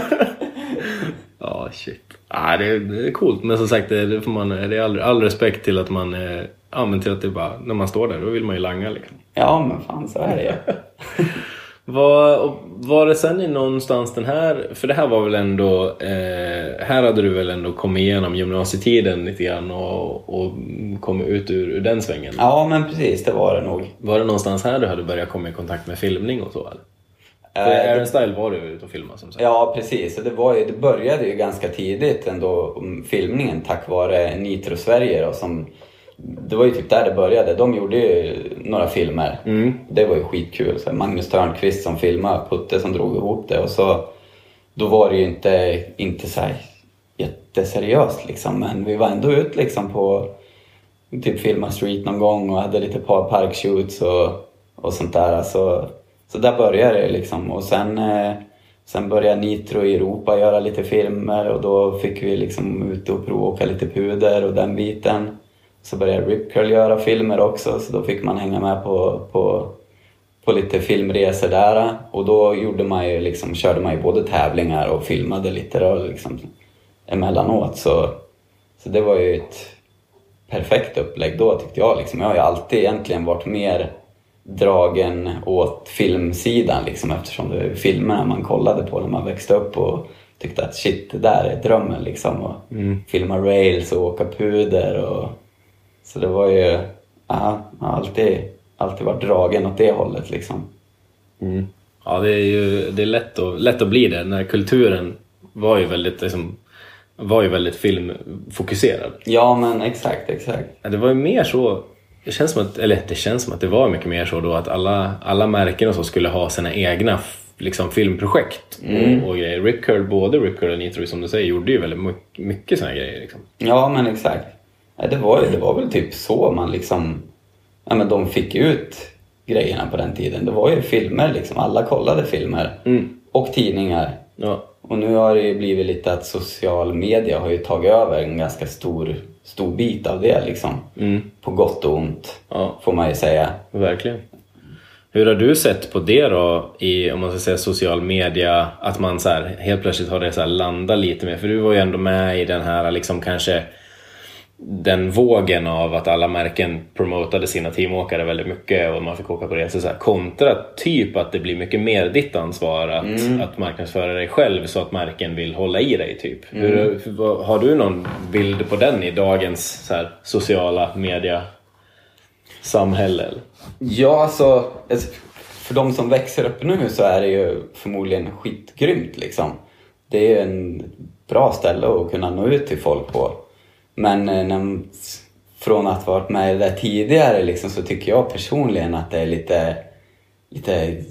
Ja, shit. Ja, det, är, det är coolt, men som sagt, det, det får man, det är all, all respekt till att man, eh, ja men till att det bara, när man står där, då vill man ju langa liksom. Ja, men fan så är det ju. Var, var det sen i någonstans den här, för det här var väl ändå, eh, här hade du väl ändå kommit igenom gymnasietiden lite grann och, och kommit ut ur, ur den svängen? Ja, men precis, det var det nog. Var det någonstans här du hade börjat komma i kontakt med filmning och så eller? För Eh, Aaron Style var du ute och filmade som sagt. Ja, precis. Och det, var ju, det började ju ganska tidigt ändå, um, filmningen, tack vare Nitro Sverige då, som det var ju typ där det började. De gjorde ju några filmer. Det var ju skitkul. Så Magnus Törnqvist som filmade, Putte som drog ihop det och så då var det ju inte, inte så här jätteseriöst liksom. Men vi var ändå ut liksom på typ filma street någon gång och hade lite par parkshoots och, och sånt där. Så, så där började det liksom. Och sen, eh, sen började Nitro i Europa göra lite filmer och då fick vi liksom ut och provåka lite puder och den biten. Så började Rip Curl göra filmer också så då fick man hänga med på, på, på lite filmresor där. Och då gjorde man ju liksom, körde man ju både tävlingar och filmade lite då, liksom, emellanåt. Så, så det var ju ett perfekt upplägg då tyckte jag. Liksom. Jag har ju alltid egentligen varit mer dragen åt filmsidan liksom, eftersom det är filmerna man kollade på när man växte upp och tyckte att shit, det där är drömmen liksom. Och filma rails och åka puder och så det var ju, ja, jag har alltid, alltid varit dragen åt det hållet liksom. Mm. Ja, det är ju det är lätt, att, lätt att bli det. Den här kulturen var ju väldigt, liksom, var ju väldigt filmfokuserad. Ja men exakt, exakt. Ja, Det var ju mer så, det känns som att, eller det känns som att det var mycket mer så då att alla, alla märken och så skulle ha sina egna liksom, filmprojekt och, och grejer. Rick Curl, både Rick Curl och Nitro som du säger gjorde ju väldigt mycket, såna grejer. Liksom. Ja men exakt. Det, var, det var väl typ så man liksom, ja men de fick ut grejerna på den tiden. Det var ju filmer liksom, alla kollade filmer. Och tidningar. Ja. Och nu har det ju blivit lite att social media har ju tagit över en ganska stor, stor bit av det liksom. På gott och ont, Ja. får man ju säga. Verkligen. Hur har du sett på det då i om man ska säga social media? Att man så här, helt plötsligt har det så här landat lite mer. För du var ju ändå med i den här liksom kanske den vågen av att alla märken promotade sina teamåkare väldigt mycket och man fick åka på resor så här, kontra typ att det blir mycket mer ditt ansvar att, att marknadsföra dig själv så att märken vill hålla i dig typ. Hur, hur, har du någon bild på den i dagens så här, sociala media samhälle? Ja, alltså, alltså, för de som växer upp nu så är det ju förmodligen skitgrymt liksom. Det är en bra ställe att kunna nå ut till folk på. Men eh, när, från att ha varit med i det där tidigare liksom, så tycker jag personligen att det är lite, lite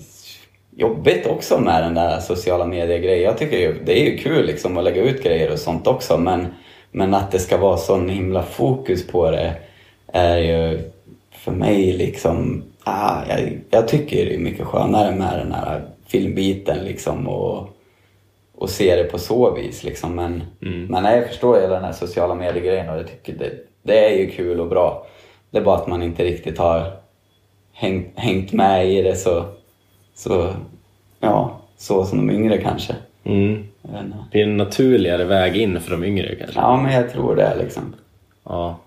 jobbigt också med den där sociala medier-grejen. Jag tycker ju, det är ju kul liksom att lägga ut grejer och sånt också men, men att det ska vara sån himla fokus på det är ju för mig liksom, ah, jag, jag tycker det är mycket skönare med den här filmbiten liksom och, och se det på så vis liksom. Men, men nej, jag förstår hela den här sociala medier-grejen och jag tycker det, det är ju kul och bra. Det är bara att man inte riktigt har hängt, hängt med i det så, så, ja, så som de yngre kanske. Mm. Det är en naturligare väg in för de yngre kanske. Ja, men jag tror det liksom. Ja.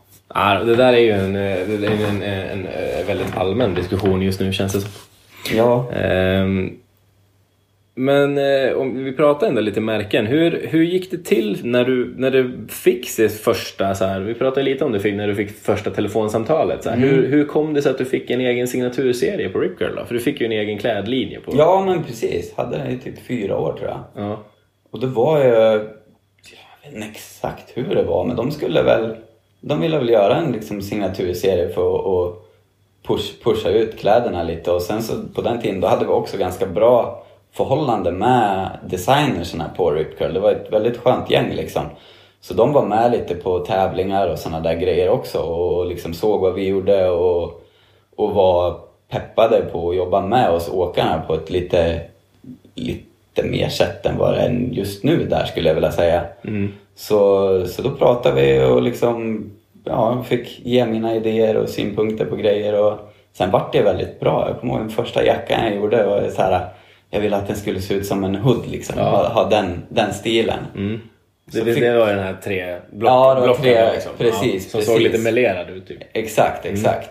Det där är ju en, eh, det är en, en, en, eh, väldigt allmän diskussion just nu känns det som. Ja, Ehm, Men eh, om vi pratar ändå lite märken. Hur, hur gick det till när du, när du fick det första, så här, vi pratade lite om det fick, när du fick första telefonsamtalet. Så här, hur, hur kom det sig att du fick en egen signaturserie på Rip Curl då? För du fick ju en egen klädlinje på... ja men precis. Hade den i typ fyra år tror jag. Ja. Och det var ju, jag vet inte exakt hur det var, men de skulle väl, de ville väl göra en liksom signaturserie för att att push, pusha ut kläderna lite och sen så på den tiden då hade vi också ganska bra förhållande med designerserna på Rip Curl. Det var ett väldigt skönt gäng liksom. Så de var med lite på tävlingar och sådana där grejer också och liksom såg vad vi gjorde och, och var peppade på att jobba med oss åkarna på ett lite, lite mer sätt än vad det är just nu där skulle jag vilja säga. Så, så då pratade vi och liksom, ja, fick ge mina idéer och synpunkter på grejer och sen vart det väldigt bra. Jag kommer ihåg den första jackan jag gjorde var så här, jag ville att den skulle se ut som en hood liksom, ha, ha den, den stilen. Det, Så det, fick- det var den här tre block, Ja, det var blocken tre- liksom. precis, ja, Som såg precis. lite melerad ut typ. Exakt, exakt.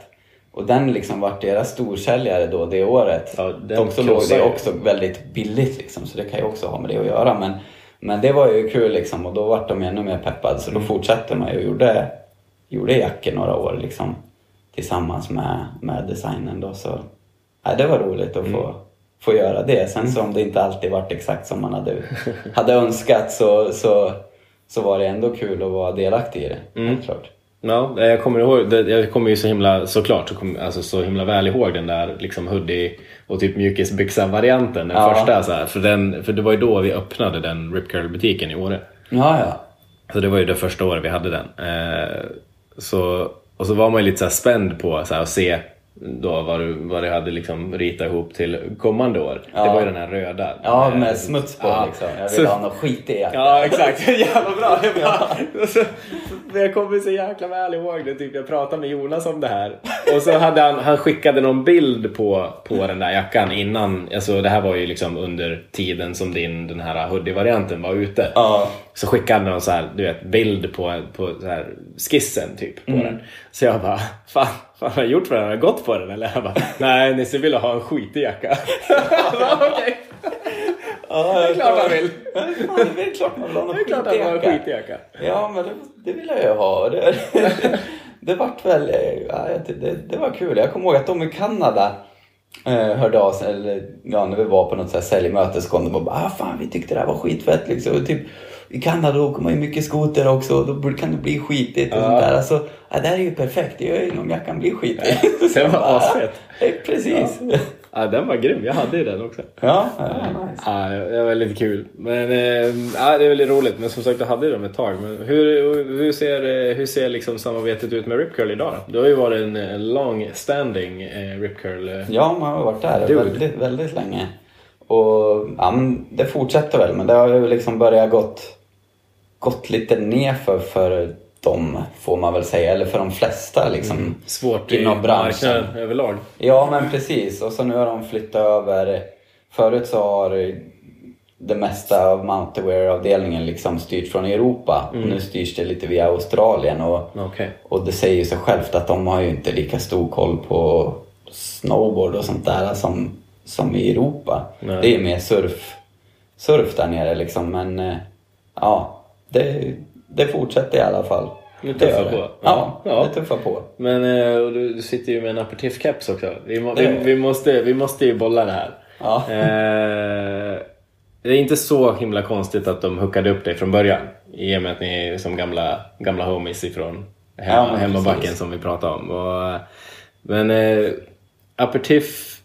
Och den liksom vart deras storsäljare då det året. Ja, den Dock så låg det också väldigt billigt liksom, så det kan ju också ha med det att göra. Men, men det var ju kul liksom och då vart de ännu mer peppade så då fortsatte man ju och gjorde, gjorde jackor några år liksom tillsammans med, med designen då. Så ja, det var roligt att få, få göra det. Sen så om det inte alltid varit exakt som man hade, hade önskat så, så, så var det ändå kul att vara delaktig i det. Mm. Klart. Ja, jag kommer ihåg, jag kommer ju så himla, såklart, så, kom, alltså, så himla väl ihåg den där liksom hoodie och typ mjukisbyxa-varianten. Den Ja. första så här, för, den, för det var ju då vi öppnade den Rip Curl-butiken i Åre. Ja, ja. Så det var ju det första året vi hade den. Eh, så, och så var man ju lite så spänd på så här, att se då vad du, vad du hade liksom ritat ihop till kommande år. Ja. Det var ju den här röda. Ja, Eh, med smuts på ja. liksom. Jag Så- vill ha något skit i jackan. Ja exakt, jävla bra! Jag, bara, och så, jag kommer så jäkla väl ihåg det, typ, jag pratade med Jonas om det här. Och så hade han, han skickade någon bild på, på den där jackan innan, alltså det här var ju liksom under tiden som din den här hoodie-varianten var ute. Ja. Så skickade han någon så här, du vet, bild på, på så här skissen typ på den. Så jag bara, fan har jag gjort för den? Har jag gått på den? Eller jag bara, nej Nisse ville ha en skitig jacka. Bara, Ja, det är klart han vill. Ja, det är klart man vill ha han skitig en jacka. Ja, men det, det vill jag ju ha. Det, det vart väl... eh, Ja, det, det, det var kul. Jag kommer ihåg att de i Kanada eh, hörde av sig, eller ja, när vi var på något så här säljmöte så kom de och bara ah, fan vi tyckte det här var skitfett liksom. Och typ, I Kanada åker man ju mycket skoter också och då kan det bli skitigt och Ja. sånt där. Alltså, ja, det här är ju perfekt. Det gör ju om jag kan bli skitig. Var Så jag bara, asfett. Precis. Ja, Ja, den var grym. Jag hade ju den också. ja, ja nice. Ja, det var väldigt kul. Men eh, ja, det är väldigt roligt. Men som sagt, du hade ju dem ett tag. Men hur, hur ser, eh, hur ser liksom samarbetet ut med Rip Curl idag? Du har ju varit en, long standing eh, Rip Curl. Eh. Ja, man har varit där Dude. väldigt, väldigt länge. Och ja, men det fortsätter väl, men det har ju liksom börjat gått, gått lite ner för, dem, får man väl säga. Eller för de flesta liksom. Svårt i Inom branschen. marknaden överlag. Ja, men precis. Och så nu har de flyttat över. Förut så har det mesta av Mounterwear-avdelningen liksom styrt från Europa. Och nu styrs det lite via Australien. Och, Okej. och det säger ju sig självt att de har ju inte lika stor koll på snowboard och sånt där som, som i Europa. Nej. Det är ju mer surf, surf där nere liksom. Men eh, ja, det, det fortsätter i alla fall. Det tuffar på. Ja, Ja, ja. det tuffar på. Men eh, och du, du sitter ju med en aperitif-keps också. Vi, må, vi, vi, måste, vi måste ju bolla det här. Ja. Eh, det är inte så himla konstigt att de hookade upp dig från början. I och med att ni är som gamla, gamla homies ifrån Ja, hem, men hemmabacken som vi pratade om. Och, eh, men eh, aperitif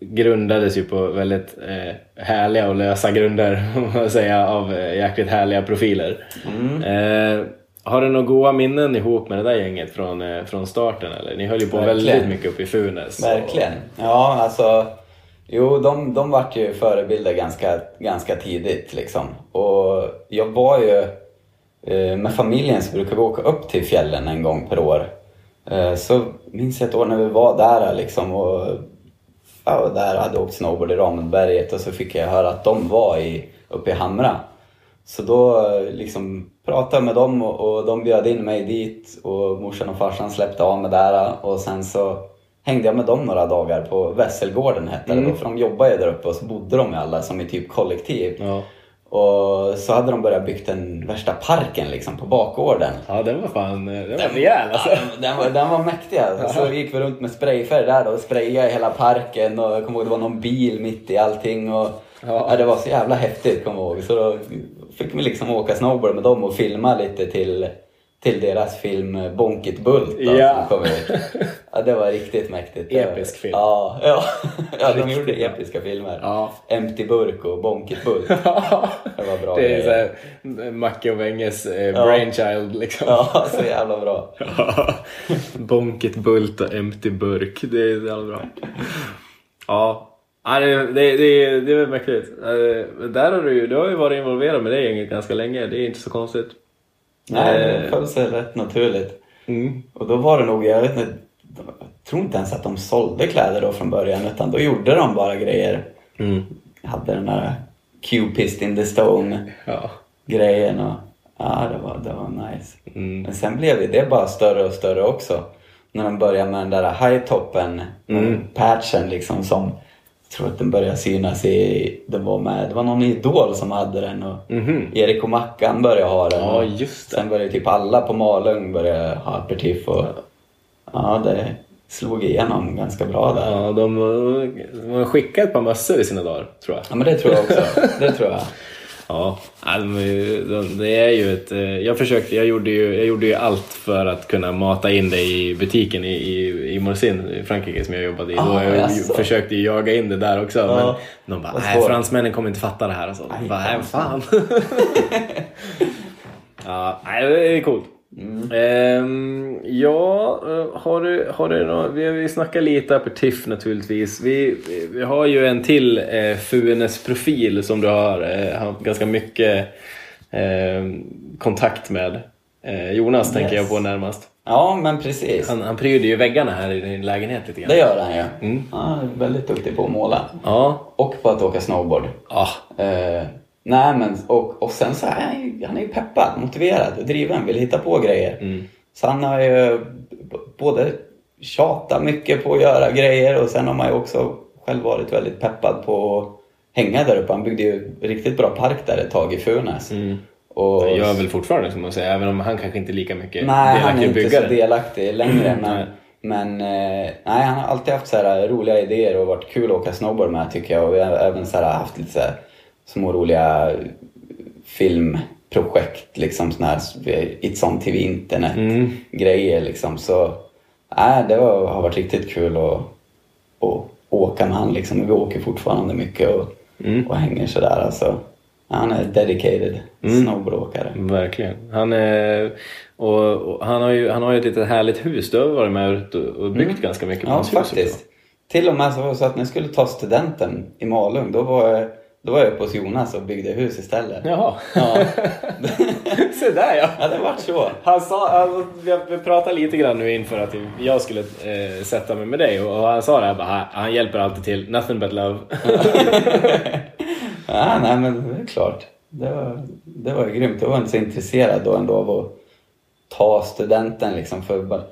grundades ju på väldigt eh, härliga och lösa grunder, man säga, av eh, jäkligt härliga profiler. Mm. Eh, har du några goda minnen ihop med det där gänget från, eh, från starten? Eller? Ni höll ju på Verkligen. väldigt mycket upp i Funäs. Verkligen. Ja, alltså. Jo, de, de vart ju förebilder ganska, ganska tidigt liksom. Och jag var ju... Eh, med familjen så brukar vi åka upp till fjällen en gång per år. Eh, så minns jag ett år när vi var där liksom och ja, där hade åkt snowboard i Ramundberget och så fick jag höra att de var i, uppe i Hamra. Så då liksom pratade jag med dem och, och de bjöd in mig dit och morsan och farsan släppte av mig där och sen så hängde jag med dem några dagar på Vässelgården hette det då, för de jobbade ju där uppe och så bodde de ju alla som i typ kollektiv. Ja. Och så hade de börjat byggt den värsta parken liksom på bakgården. ja, den var fan eh, den var rejäl alltså. Ja, den, den, var, den var mäktig alltså. Så gick vi runt med sprayfärg där då och sprayade hela parken och jag kommer ihåg det var någon bil mitt i allting och Ja. ja. det var så jävla häftigt kommer jag ihåg. Så då fick vi liksom åka snowboard med dem och filma lite till, till deras film Bonkit Bult då, Ja. som kom ut. Ja, det var riktigt mäktigt. Episk film. Ja, ja. ja de gjorde episka filmer. Ja. Empty Burk och Bonkit Bult. Det var bra Det är grejer. såhär Macke och Wenges eh, Ja. brainchild liksom. Ja, så jävla bra. Bonkit Bult och Empty Burk. Det är så jävla bra. Ja. Ja, det, det, det, det är mäktigt. Eh, Där har du du har ju varit involverad med det gänget ganska länge. Det är inte så konstigt. Nej, Eh. det föll sig rätt naturligt. Mm. Och då var det nog, jag vet inte, jag tror inte ens att de sålde kläder då från början utan då gjorde de bara grejer. Mm. Jag hade den där Q-pist in the stone Ja. grejen och ja, det var, det var nice. Mm. Men sen blev det bara större och större också. När de började med den där high-toppen, Mm. patchen liksom som tror att den började synas i, den var med, det var någon idol som hade den och Mhm. Erik och Mackan började ha den. Ja, just det. Sen började typ alla på Malung börja ha aperitif och ja, det, slog igenom ganska bra där. Ja, de, de har skickat ett par mössor i sina dagar, tror jag. Ja, men det tror jag också. Det tror jag. Ja, det är ju ett... eh, Jag försökte, jag gjorde ju, jag gjorde ju allt för att kunna mata in det i butiken i, i, i Morsin i Frankrike som jag jobbade i. Ah, jag jaså. försökte ju jaga in det där också. Men Ja. de bara, nej svårt." fransmännen kommer inte fatta det här. Och så. Aj, bara, nej, fan. fan. ja, nej, det är coolt. Mm. Ehm, ja, eh, har du, har du nå- vi har ju snackat lite aperitif naturligtvis. Vi, vi har ju en till eh, Funes-profil som du har eh, haft ganska mycket eh, kontakt med. Eh, Jonas tänker jag Yes. på närmast. Ja, men precis. Han, han pryder ju väggarna här i din lägenhet lite grann. Det gör han ju. Mm. Han är väldigt duktig på att måla. Ja. Och på att åka snowboard. Ja. Eh, nej men, och, och sen så är han ju, han är ju peppad, motiverad driven, vill hitta på grejer. Mm. Så han har ju både tjatat mycket på att göra grejer och sen har man ju också själv varit väldigt peppad på att hänga där uppe. Han byggde ju riktigt bra park där ett tag i Funäs. Mm. Och, Det gör väl fortfarande som man säger, även om han kanske inte är lika mycket nej, han är delaktig inte så delaktig längre. Men, Nej. men eh, nej, han har alltid haft så roliga idéer och varit kul att åka snowboard med tycker jag. Och vi har även så haft lite så här små roliga filmprojekt, liksom såna här It's on TV internet Mm. grejer liksom. Så nej, det var, har varit riktigt kul att, att åka med han liksom. Vi åker fortfarande mycket och, Mm. och hänger sådär alltså. Han är dedicated Mm. snowboardåkare. Verkligen. Han, är, och, och han, har ju, han har ju ett litet härligt hus. Du har varit med och, byggt ganska mycket på Mm. Ja, hans hus faktiskt. också. Till och med så var det så att när jag skulle ta studenten i Malung, då var jag, då var jag uppe hos Jonas och byggde hus istället. Jaha. Ja. Se där ja. Ja, det vart så. Han sa, alltså, vi, pratade lite grann nu inför att jag skulle eh, sätta mig med dig och, och han sa det här bara, han, han hjälper alltid till, nothing but love. Ja, nej men det är klart. Det var, det var ju grymt. Jag var inte så intresserad då ändå av att ta studenten liksom för bara,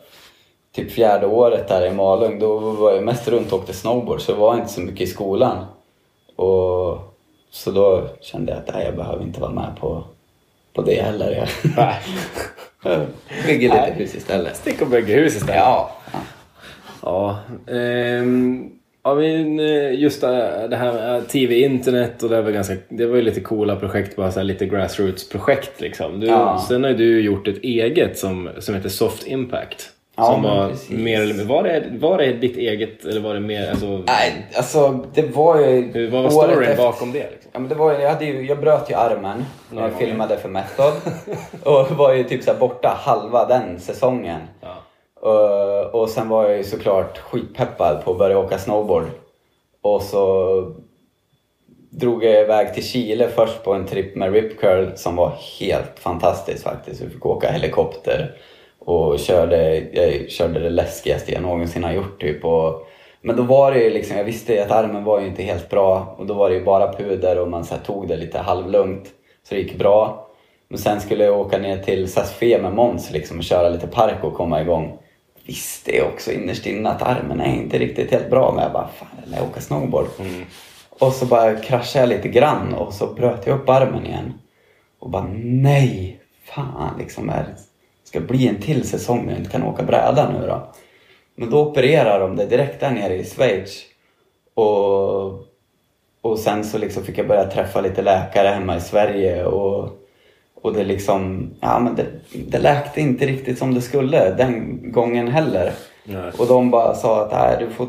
typ fjärde året där i Malung. Då var jag mest runt och åkte snowboard så jag var inte så mycket i skolan. Och, så då kände jag att nej, jag behöver inte vara med på, på det heller. Jag bygger lite Nej. hus istället. Stick och bygga hus istället. Ja. Ja, ehm, ja men eh, just det det här med TV, internet och det var, ganska, det var ju lite coola projekt, bara så här lite grassroots-projekt liksom. Du, Ja. Sen har ju du gjort ett eget som, som heter Soft Impact. Ja, som var precis. mer eller var det, var det ditt eget eller var det mer, alltså, Nej, alltså det var ju... hur- vad var storyn efter- bakom det? Liksom? Ja, men det var ju, jag, hade ju, jag bröt ju armen när jag Ja, filmade för Method. och var ju typ så borta halva den säsongen. Ja. Och, och sen var jag ju såklart skitpeppad på att börja åka snowboard. Och så drog jag iväg till Chile först på en trip med Rip Curl som var helt fantastisk faktiskt. Vi fick åka helikopter och körde, jag körde det läskigaste jag någonsin har gjort typ. Och, men då var det ju liksom, jag visste att armen var ju inte helt bra och då var det ju bara puder och man så tog det lite halvlugnt. Så det gick bra. Men sen skulle jag åka ner till Sasfe med Måns liksom och köra lite park och komma igång. Visste jag också innerst inne att armen är inte riktigt helt bra men jag bara, fan jag åka snowboard. Och så bara kraschade jag lite grann och så bröt jag upp armen igen. Och bara nej, fan liksom. Är, ska bli en till säsong när jag inte kan åka bräda nu då? Men då opererar de det direkt där nere i Schweiz. Och, och sen så liksom fick jag börja träffa lite läkare hemma i Sverige och, och det liksom, ja men det, det läkte inte riktigt som det skulle den gången heller. Nej. Och de bara sa att nej, du får,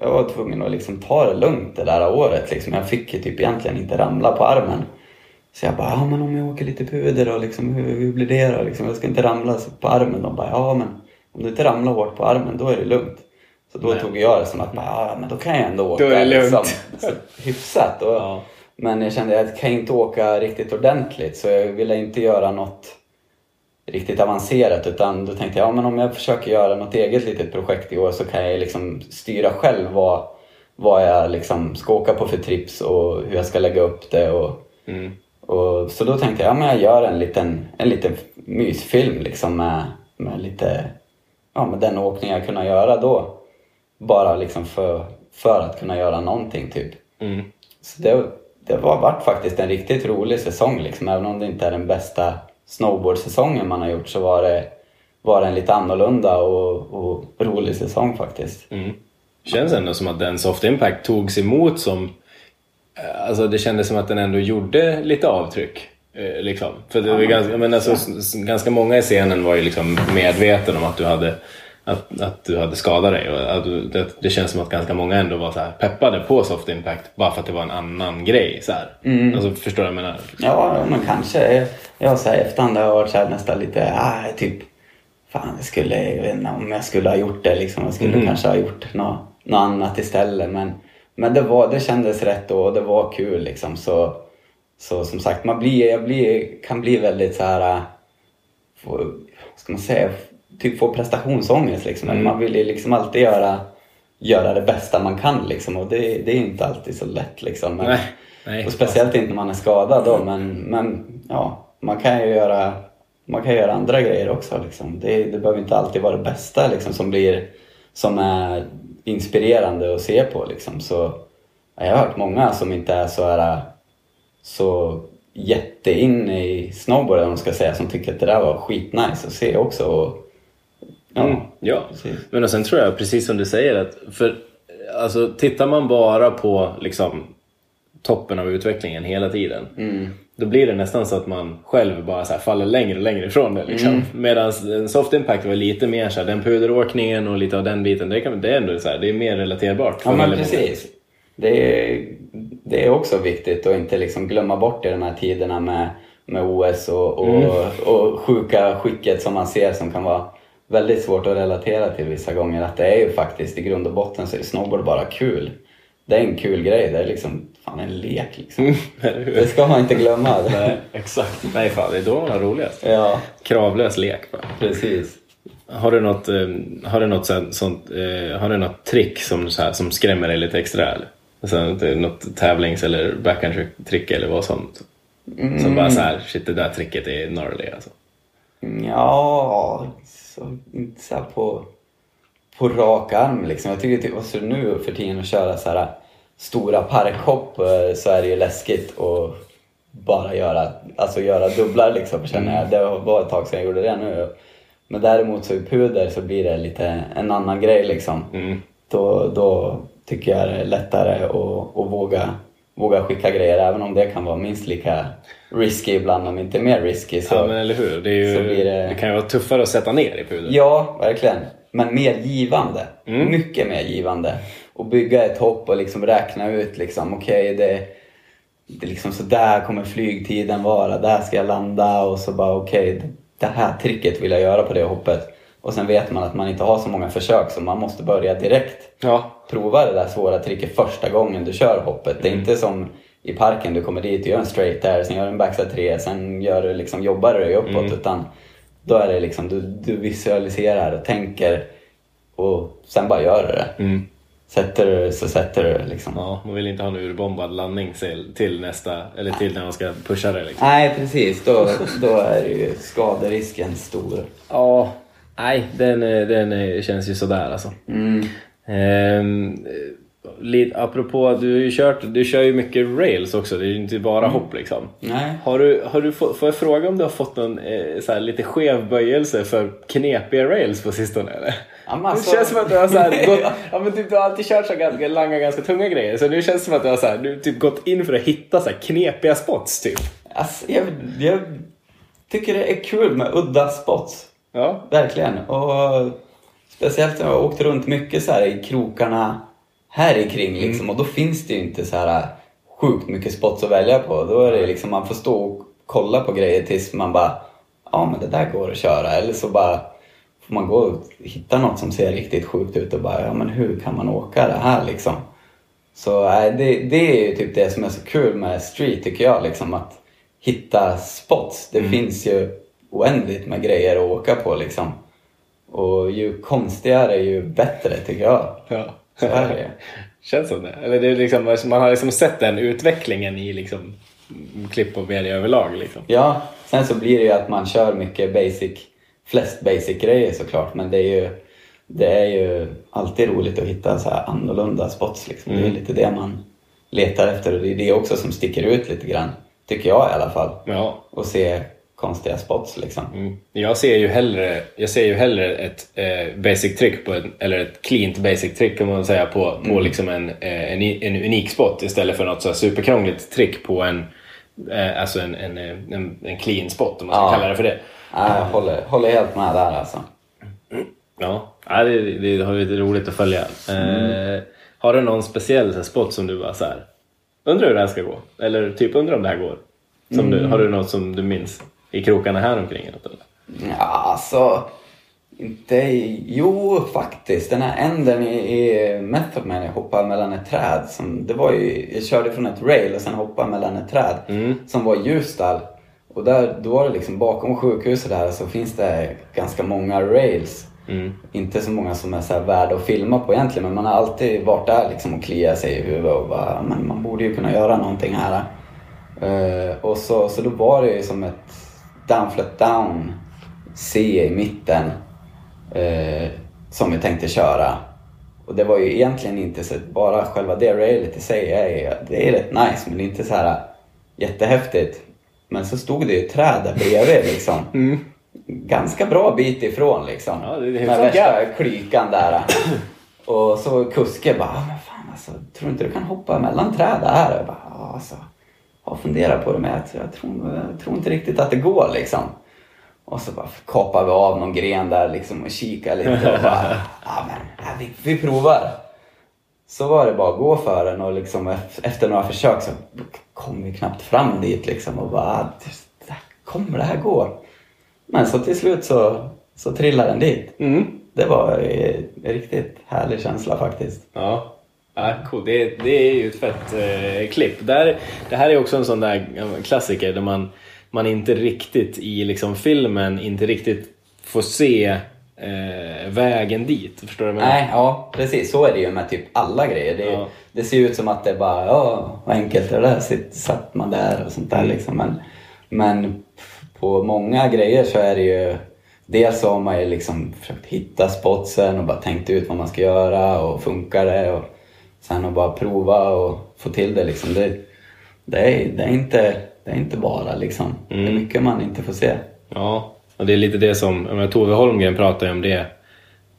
jag var tvungen att liksom ta det lugnt det där året. Liksom. Jag fick ju typ egentligen inte ramla på armen. Så jag bara, ja men om jag åker lite puder då, liksom, hur, hur blir det då? Liksom, jag ska inte ramla på armen. De bara, ja men om du inte ramlar hårt på armen då är det lugnt. Så då Nej. tog jag det som att, ja men då kan jag ändå åka Då är det lugnt. Liksom, så, hyfsat. Och, Ja. Men jag kände att jag kan inte åka riktigt ordentligt så jag ville inte göra något riktigt avancerat utan då tänkte jag, ja men om jag försöker göra något eget litet projekt i år så kan jag liksom styra själv vad, vad jag liksom ska åka på för trips och hur jag ska lägga upp det och, Mm. Och så då tänkte jag, ja men jag gör en liten, en liten mysfilm liksom med, med lite, ja med den åkning jag kunde göra då. Bara liksom för, för att kunna göra någonting typ. Mm. Så det, det var vart faktiskt en riktigt rolig säsong liksom. Även om det inte är den bästa snowboardsäsongen man har gjort så var det, vara en lite annorlunda och, och rolig säsong faktiskt. Mm. Känns ändå som att den Soft Impact togs emot som... eh, Alltså det kändes som att den ändå gjorde lite avtryck. eh, Liksom. För det var ganska, men alltså, ganska många i scenen var ju liksom medveten om att du hade, att, att du hade skadat dig. Och att du, det, det känns som att ganska många ändå var så peppade på Soft Impact bara för att det var en annan grej. Så här. Alltså, förstår du vad jag menar? Ja, men kanske. Jag så här, efterhand har jag varit så här, nästan lite, ah, typ, fan jag skulle, jag vet inte om jag skulle ha gjort det liksom. Jag skulle kanske ha gjort något, något annat istället. Men, men det, var, det kändes rätt då och det var kul liksom. Så, så som sagt, man blir, jag blir, kan bli väldigt så här, äh, få, vad ska man säga, typ få prestationsångest liksom. Mm. Man vill ju liksom alltid göra, göra det bästa man kan liksom. Och det, det är inte alltid så lätt liksom. Men, Nej. Nej. och speciellt inte när man är skadad då, men, men ja, man kan ju göra, man kan göra andra grejer också. Liksom. Det, det behöver inte alltid vara det bästa liksom, som, blir, som är inspirerande att se på. Liksom. Så, ja, jag har hört många som inte är så, här, så jätteinne i snowboard, vad man ska säga, som tycker att det där var skitnice att se också. Och, ja, Mm, ja, men och sen tror jag precis som du säger att för alltså tittar man bara på liksom toppen av utvecklingen hela tiden då blir det nästan så att man själv bara så faller längre och längre ifrån det. Liksom. Medan en soft impact var lite mer så här, den puderåkningen och lite av den biten, det, kan, det är ändå så här, det är mer relaterbart. Ja men precis. Det är, det är också viktigt att inte liksom glömma bort i de här tiderna med, med OS och, och, Mm. och sjuka skicket som man ser som kan vara väldigt svårt att relatera till vissa gånger. Att det är ju faktiskt i grund och botten så är snowboard bara kul. Det är en kul grej. Det är liksom fan en lek liksom. Hur? Det ska man inte glömma. Nej, exakt. Nej fan, det är då man har roligast. Ja, Kravlös lek bara. precis. Har du något, eh, har du något, sånt, sånt, eh, har du något trick som, så här, som skrämmer dig lite extra? Eller? Alltså, något tävlings eller backhand-trick eller vad sånt? Som bara så här, shit det där tricket är gnarly alltså. Ja, så, inte så på, på rak arm liksom. Jag tycker typ, alltså nu för tiden att köra så här stora parkhopp eh, så är det ju läskigt att bara göra, alltså göra dubblar liksom känner jag. Det var ett tag sedan jag gjorde det nu. Men däremot så i puder så blir det lite en annan grej liksom. Då, då tycker jag det är lättare att, att våga, våga skicka grejer även om det kan vara minst lika risky ibland om inte mer risky. Så, Ja men eller hur, det, ju, det- det... kan ju vara tuffare att sätta ner i pudeln. Ja, verkligen. Men mer givande. Mycket mer givande. Och bygga ett hopp och liksom räkna ut liksom, okej det, det är liksom så där kommer flygtiden vara, där ska jag landa och så bara okej, det här tricket vill jag göra på det hoppet. Och sen vet man att man inte har så många försök så man måste börja direkt. Ja. Prova det där svåra tricket första gången du kör hoppet. Det är inte som i parken, du kommer dit och gör en straight där, sen gör du en backside 3, sen gör du liksom, jobbar du dig uppåt. Utan då är det liksom, du, du visualiserar och tänker och sen bara gör du det. Mm. Sätter du så sätter du det liksom. ja, man vill inte ha en urbombad landning till, nästa, eller till när man ska pusha det liksom. Nej precis, då, då är ju skaderisken stor. Ja, nej den, den känns ju sådär alltså. Mm. Ehm, eh, lite, apropå, du, har ju kört, du kör ju mycket rails också, det är ju inte bara hopp liksom. Nej. Har du, har du få, får jag fråga om du har fått någon eh, så här, lite skev böjelse för knepiga rails på sistone eller? Alltså- Det känns som att du har så här, gått, ja, men typ, du har alltid kört så ganska, langa ganska tunga grejer så nu känns det som att du har så här, du, typ, gått in för att hitta så här, knepiga spots typ. Alltså, jag, jag tycker det är kul med udda spots. Ja. Verkligen. Och speciellt när jag har åkt runt mycket så i krokarna här i kring liksom. Och då finns det ju inte så här sjukt mycket spots att välja på. Då är det liksom, man får stå och kolla på grejer tills man bara, ja men det där går att köra. Eller så bara får man gå och hitta något som ser riktigt sjukt ut och bara, ja men hur kan man åka det här liksom? Så nej, det, det är ju typ det som är så kul med street tycker jag. Liksom, att hitta spots. Det finns ju oändligt med grejer att åka på liksom. Och ju konstigare ju bättre tycker jag. ja. Det. Känns som det. Eller det är liksom, man har liksom sett den utvecklingen i liksom, klipp och media överlag. Liksom. Ja, sen så blir det ju att man kör mycket basic, flest basic grejer såklart. Men det är ju, det är ju alltid roligt att hitta så här annorlunda spots liksom. Det är lite det man letar efter och det är det också som sticker ut lite grann. Tycker jag i alla fall. Ja. och se konstiga spots liksom. Mm. Jag ser ju hellre, jag ser ju hellre ett eh, basic trick, på en, eller ett cleant basic trick kan man säga, på, på liksom en, eh, en, en unik spot istället för något så superkrångligt trick på en, eh, alltså en, en, en, en clean spot om man ska Ja. kalla det för det. Ja, jag håller, håller helt med där alltså. Ja, ja det, det har lite roligt att följa. Eh, har du någon speciell här, spot som du bara så här, undrar hur det här ska gå? Eller typ undrar om det här går? Som du, har du något som du minns i krokarna här omkring? Ja, alltså... Inte... Jo, faktiskt. Den här änden i, i Method Man, jag hoppade mellan ett träd. Som, det var ju, jag körde från ett rail och sen hoppade mellan ett träd. Som var i Ljusdal. Och där, då var det liksom bakom sjukhuset där så finns det ganska många rails. Inte så många som är så här värda att filma på egentligen men man har alltid varit där liksom och kliat sig i huvudet och bara, men man borde ju kunna göra någonting här. Eh, och så, så då var det ju som ett down flat down C i mitten eh, som vi tänkte köra. Och det var ju egentligen inte så bara själva det railet i sig är, det är rätt nice men det är inte så här jättehäftigt. Men så stod det ju ett träd där bredvid liksom. Ganska bra bit ifrån liksom. Ja, det är Med värsta klykan där. Och så kuske bara, "Ah, men fan alltså, tror du inte du kan hoppa mellan träd här? Jag bara, alltså. Jag funderar på det men jag, jag, tror, jag tror inte riktigt att det går liksom. Och så bara kapar vi av någon gren där liksom och kikar lite och bara, ja men vi, vi provar. Så var det bara att gå för den och liksom ef- efter några försök så kom vi knappt fram dit liksom och bara, "Ah, kommer det här gå? Men så till slut så, så trillade den dit. Det var eh, en riktigt härlig känsla faktiskt. Ja, ja cool. det, det är ju ett fett eh, klipp. Där, det här är också en sån där klassiker där man, man inte riktigt i liksom filmen inte riktigt får se eh, vägen dit. Förstår du vad jag menar? Nej, ja precis. Så är det ju med typ alla grejer. Det, Ja. det ser ut som att det är bara, ja vad enkelt det där? Sitt, satt man där och sånt där Mm. liksom. Men, men på många grejer så är det ju Dels så har man ju liksom försökt hitta spotsen och bara tänkt ut vad man ska göra och funkar det? Och sen att bara prova och få till det liksom. Det, det, är, det, är, inte, det är inte bara liksom. Det är Mm. mycket man inte får se. Ja, och det är lite det som, jag menar, Tove Holmgren pratar ju om det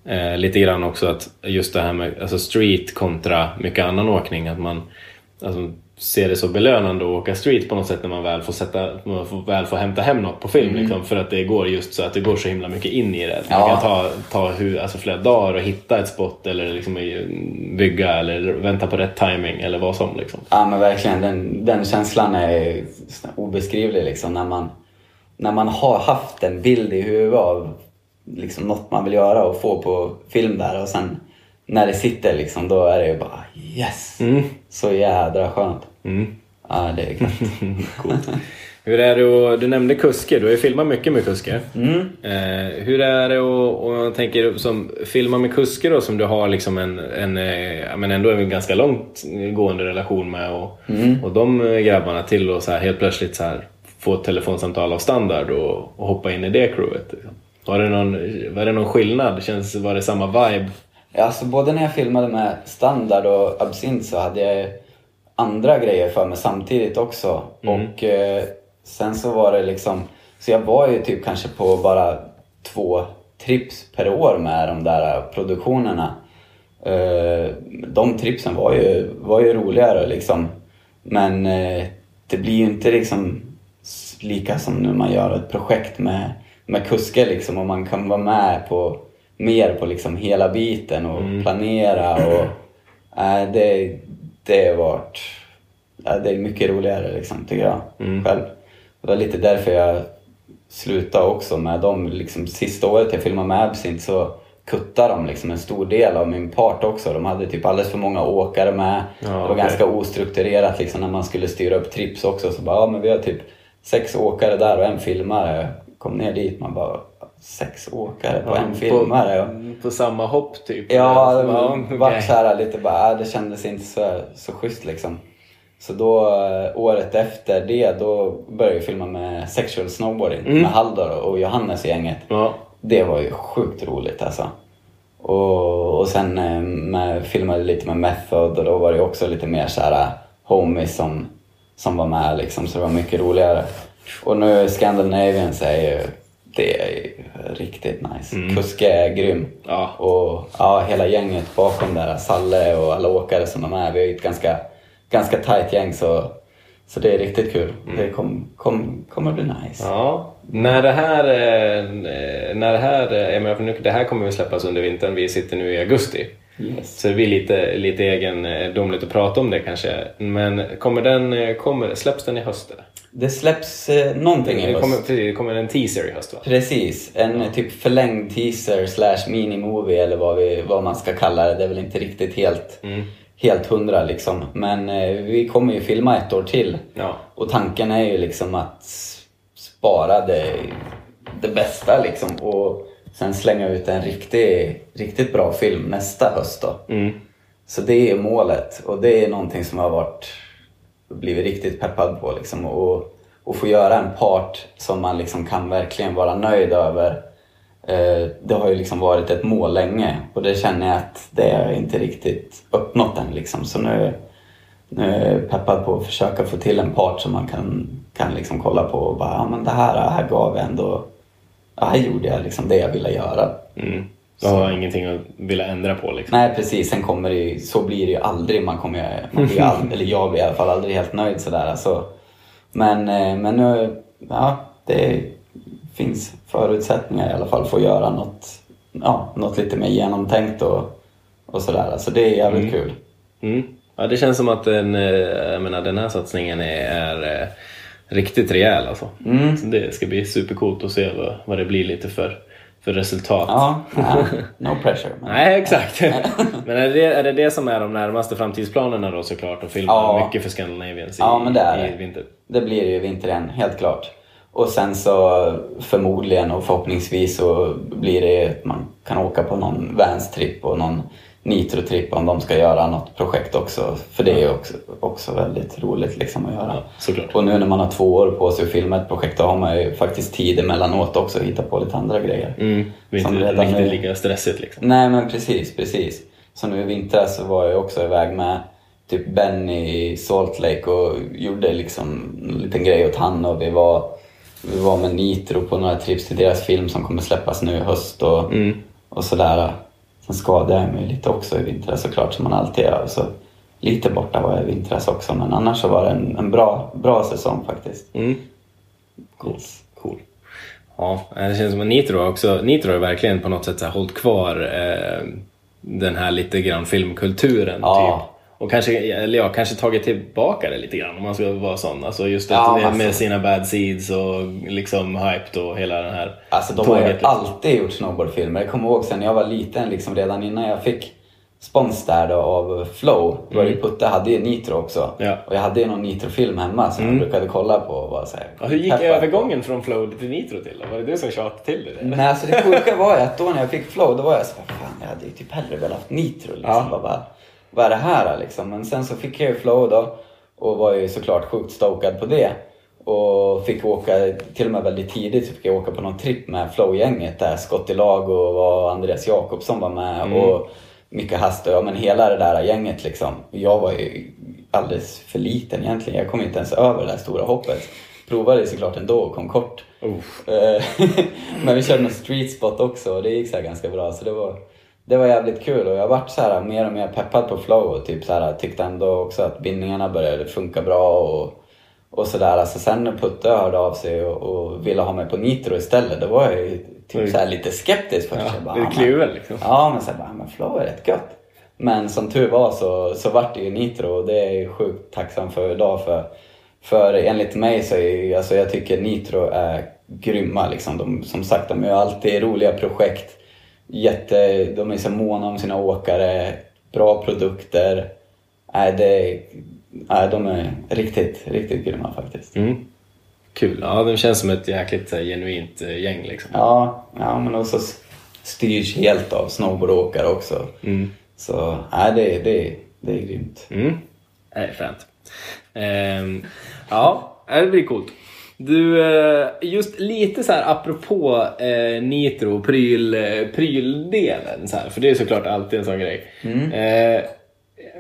eh, lite grann också att just det här med alltså street kontra mycket annan åkning att man alltså, ser det så belönande att åka street på något sätt när man väl får, sätta, man får, väl får hämta hem något på film liksom, för att det går just så att det går så himla mycket in i det. Man Ja. kan ta, ta hur, alltså, flera dagar och hitta ett spot eller liksom, bygga eller vänta på rätt timing eller vad som liksom. Ja men verkligen, den, den känslan är obeskrivlig liksom när man, när man har haft en bild i huvudet av liksom något man vill göra och få på film där och sen när det sitter liksom då är det ju bara yes! Så jädra skönt. Mm. Ja det är gött. Hur är det att, du nämnde kuske, du har ju filmat mycket med kuske. Eh, hur är det att, och jag tänker som filma med kuske då som du har liksom en, en eh, men ändå en ganska långt gående relation med och, och de eh, grabbarna till och så här helt plötsligt så här få ett telefonsamtal av standard och, och hoppa in i det crewet. Liksom. Var, det någon, var det någon skillnad? Känns, var det samma vibe? Alltså både när jag filmade med Standard och Absint så hade jag andra grejer för mig samtidigt också. Och eh, sen så var det liksom, så jag var ju typ kanske på bara två trips per år med de där produktionerna. Eh, de tripsen var ju, var ju roligare liksom. Men eh, det blir ju inte liksom lika som när man gör ett projekt med, med kuske liksom och man kan vara med på mer på liksom hela biten och planera och äh, det, det har varit äh, det är mycket roligare liksom tycker jag själv. Det var lite därför jag slutade också med dem. Liksom, sista året jag filmade med Absint så kuttade de liksom en stor del av min part också. De hade typ alldeles för många åkare med. Ja, det var okej. ganska ostrukturerat liksom när man skulle styra upp trips också. Så bara, ja men vi har typ sex åkare där och en filmare. Kom ner dit, man bara, sex åkare på en filmare. Och, På, samma hopp typ? Ja, det Ja, var okej. så här lite bara, äh, det kändes inte så, så schysst liksom. Så då eh, året efter det, då började jag filma med sexual snowboarding med Haldor och Johannes i gänget. Ja. Det var ju sjukt roligt alltså. Och, och sen eh, med, filmade lite med Method och då var det också lite mer så här eh, homies som, som var med liksom, så det var mycket roligare. Och nu Scandinavians är ju, det är riktigt nice. Kuske är grym. Ja. Och ja, hela gänget bakom där, Salle och alla åkare som de är, vi är ett ganska, ganska tight gäng så, så det är riktigt kul. Det kom, kom, kommer bli nice. Ja, när det här, eh, när det här, eh, jag menar, för nu, det här kommer vi släppas under vintern, vi sitter nu i augusti. Yes. Så det blir lite, lite egendomligt att prata om det kanske. Men kommer den, eh, kommer, släpps den i höst eller? Det släpps eh, någonting i Det höst. kommer, det kommer en teaser i höst va? Precis, en typ förlängd teaser slash minimovie eller vad, vi, vad man ska kalla det. Det är väl inte riktigt helt, helt hundra liksom. Men eh, vi kommer ju filma ett år till. Ja. Och tanken är ju liksom att spara det, det bästa liksom och sen slänga ut en riktig, riktigt bra film nästa höst då. Mm. Så det är målet och det är någonting som har varit, blivit riktigt peppad på liksom. Och, och få göra en part som man liksom kan verkligen vara nöjd över. Eh, det har ju liksom varit ett mål länge och det känner jag att det är inte riktigt uppnått än liksom. Så nu, nu är jag peppad på att försöka få till en part som man kan, kan liksom kolla på och bara, ja men det här, det här gav jag ändå, ja, här gjorde jag liksom det jag ville göra. Mm. Du har ingenting att vilja ändra på liksom? Nej precis, sen kommer det ju, så blir det ju aldrig. Man kommer man blir all, eller jag blir i alla fall aldrig helt nöjd sådär. Alltså. Men, eh, men nu, ja, det finns förutsättningar i alla fall för att göra något, ja, något lite mer genomtänkt och, och sådär. Så det är jävligt kul. Mm. Ja, det känns som att den, eh, jag menar, den här satsningen är, är eh, riktigt rejäl alltså. Mm. Så det ska bli supercoolt att se vad, vad det blir lite för, för resultat. Ja, ja, no pressure. Men, Nej, exakt. men är det, är det det som är de närmaste framtidsplanerna då såklart? Att filma Ja. mycket för Scandinavians i, Ja, men det är i det. vinter? Det blir det ju i vinter igen, helt klart. Och sen så förmodligen och förhoppningsvis så blir det att man kan åka på någon Vans-tripp och någon Nitro-tripp om de ska göra något projekt också. För det är också, också väldigt roligt liksom att göra. Ja. Och nu när man har två år på sig att filma ett projekt då har man ju faktiskt tid emellanåt också att hitta på lite andra grejer. Mm. Det är inte redan riktigt lika stressigt liksom. Nej men precis, precis. Så nu i vintras så var jag också iväg med typ Benny i Salt Lake och gjorde liksom en liten grej åt han och vi var, vi var med Nitro på några trips till deras film som kommer släppas nu i höst och, Mm. och sådär. Sen skadade jag mig lite också i vintras såklart som man alltid gör. Så lite borta var jag i vintras också men annars så var det en, en bra, bra säsong faktiskt. Mm. Cool. cool. Ja, det känns som att Nitro också, Nitro har verkligen på något sätt så här hållit kvar eh, den här lite grann filmkulturen. Ja. Typ. Och kanske, eller ja, kanske tagit tillbaka det lite grann om man ska vara sån. Alltså just Ja, med, alltså. med sina bad seeds och liksom hyped och hela den här Alltså de har ju liksom. alltid gjort snowboardfilmer. Jag kommer ihåg sen jag var liten, liksom redan innan jag fick spons där då av Flow. Då ju Putte hade ju Nitro också. Ja. Och jag hade ju någon Nitro-film hemma som jag brukade kolla på och vara så här, Ja, hur gick övergången från Flow till Nitro till? Var det du som tjatade till det? Nej alltså det sjuka var ju att då när jag fick Flow då var jag så här, fan jag hade ju typ hellre velat haft Nitro liksom. Ja. Bara, bara, vad är det här liksom? Men sen så fick jag ju Flow då och var ju såklart sjukt stokad på det. Och fick åka, till och med väldigt tidigt så fick jag åka på någon tripp med Flow-gänget där Scott i lag och Andreas Jakobsson var med och Micke Hast och ja, men hela det där gänget liksom. Jag var ju alldeles för liten egentligen. Jag kom inte ens över det där stora hoppet. Provade såklart ändå och kom kort. Eh, Men vi körde någon street spot också och det gick så ganska bra. Så det var, det var jävligt kul och jag har varit så här mer och mer peppad på flow och typ så här, tyckte ändå också att bindningarna började funka bra och, och sådär. Alltså sen när Putte hörde av sig och, och ville ha mig på Nitro istället då var jag ju typ Oj. så här lite skeptisk först. Ja, Jag bara, det "Ah, kluven liksom. Ja, men sen bara, men flow är rätt gött. Men som tur var så, så vart det ju Nitro och det är jag sjukt tacksam för idag. För, för enligt mig så är ju, alltså jag tycker Nitro är grymma liksom. De, som sagt, de gör alltid roliga projekt. Jätte, de är så måna om sina åkare, bra produkter. Nej, det, nej, de är riktigt, riktigt grymma faktiskt. Mm. Kul. Ja, de känns som ett jäkligt här, genuint eh, gäng liksom. Ja, ja men också styrs helt av snowboardåkare också. Mm. Så nej, det, det, det är grymt. Mm. Det är fränt. Ehm, ja, det blir coolt. Du, eh, just lite så här apropå eh, Nitro, pryl, eh, pryldelen. Så här, för det är såklart alltid en sån grej. Eh,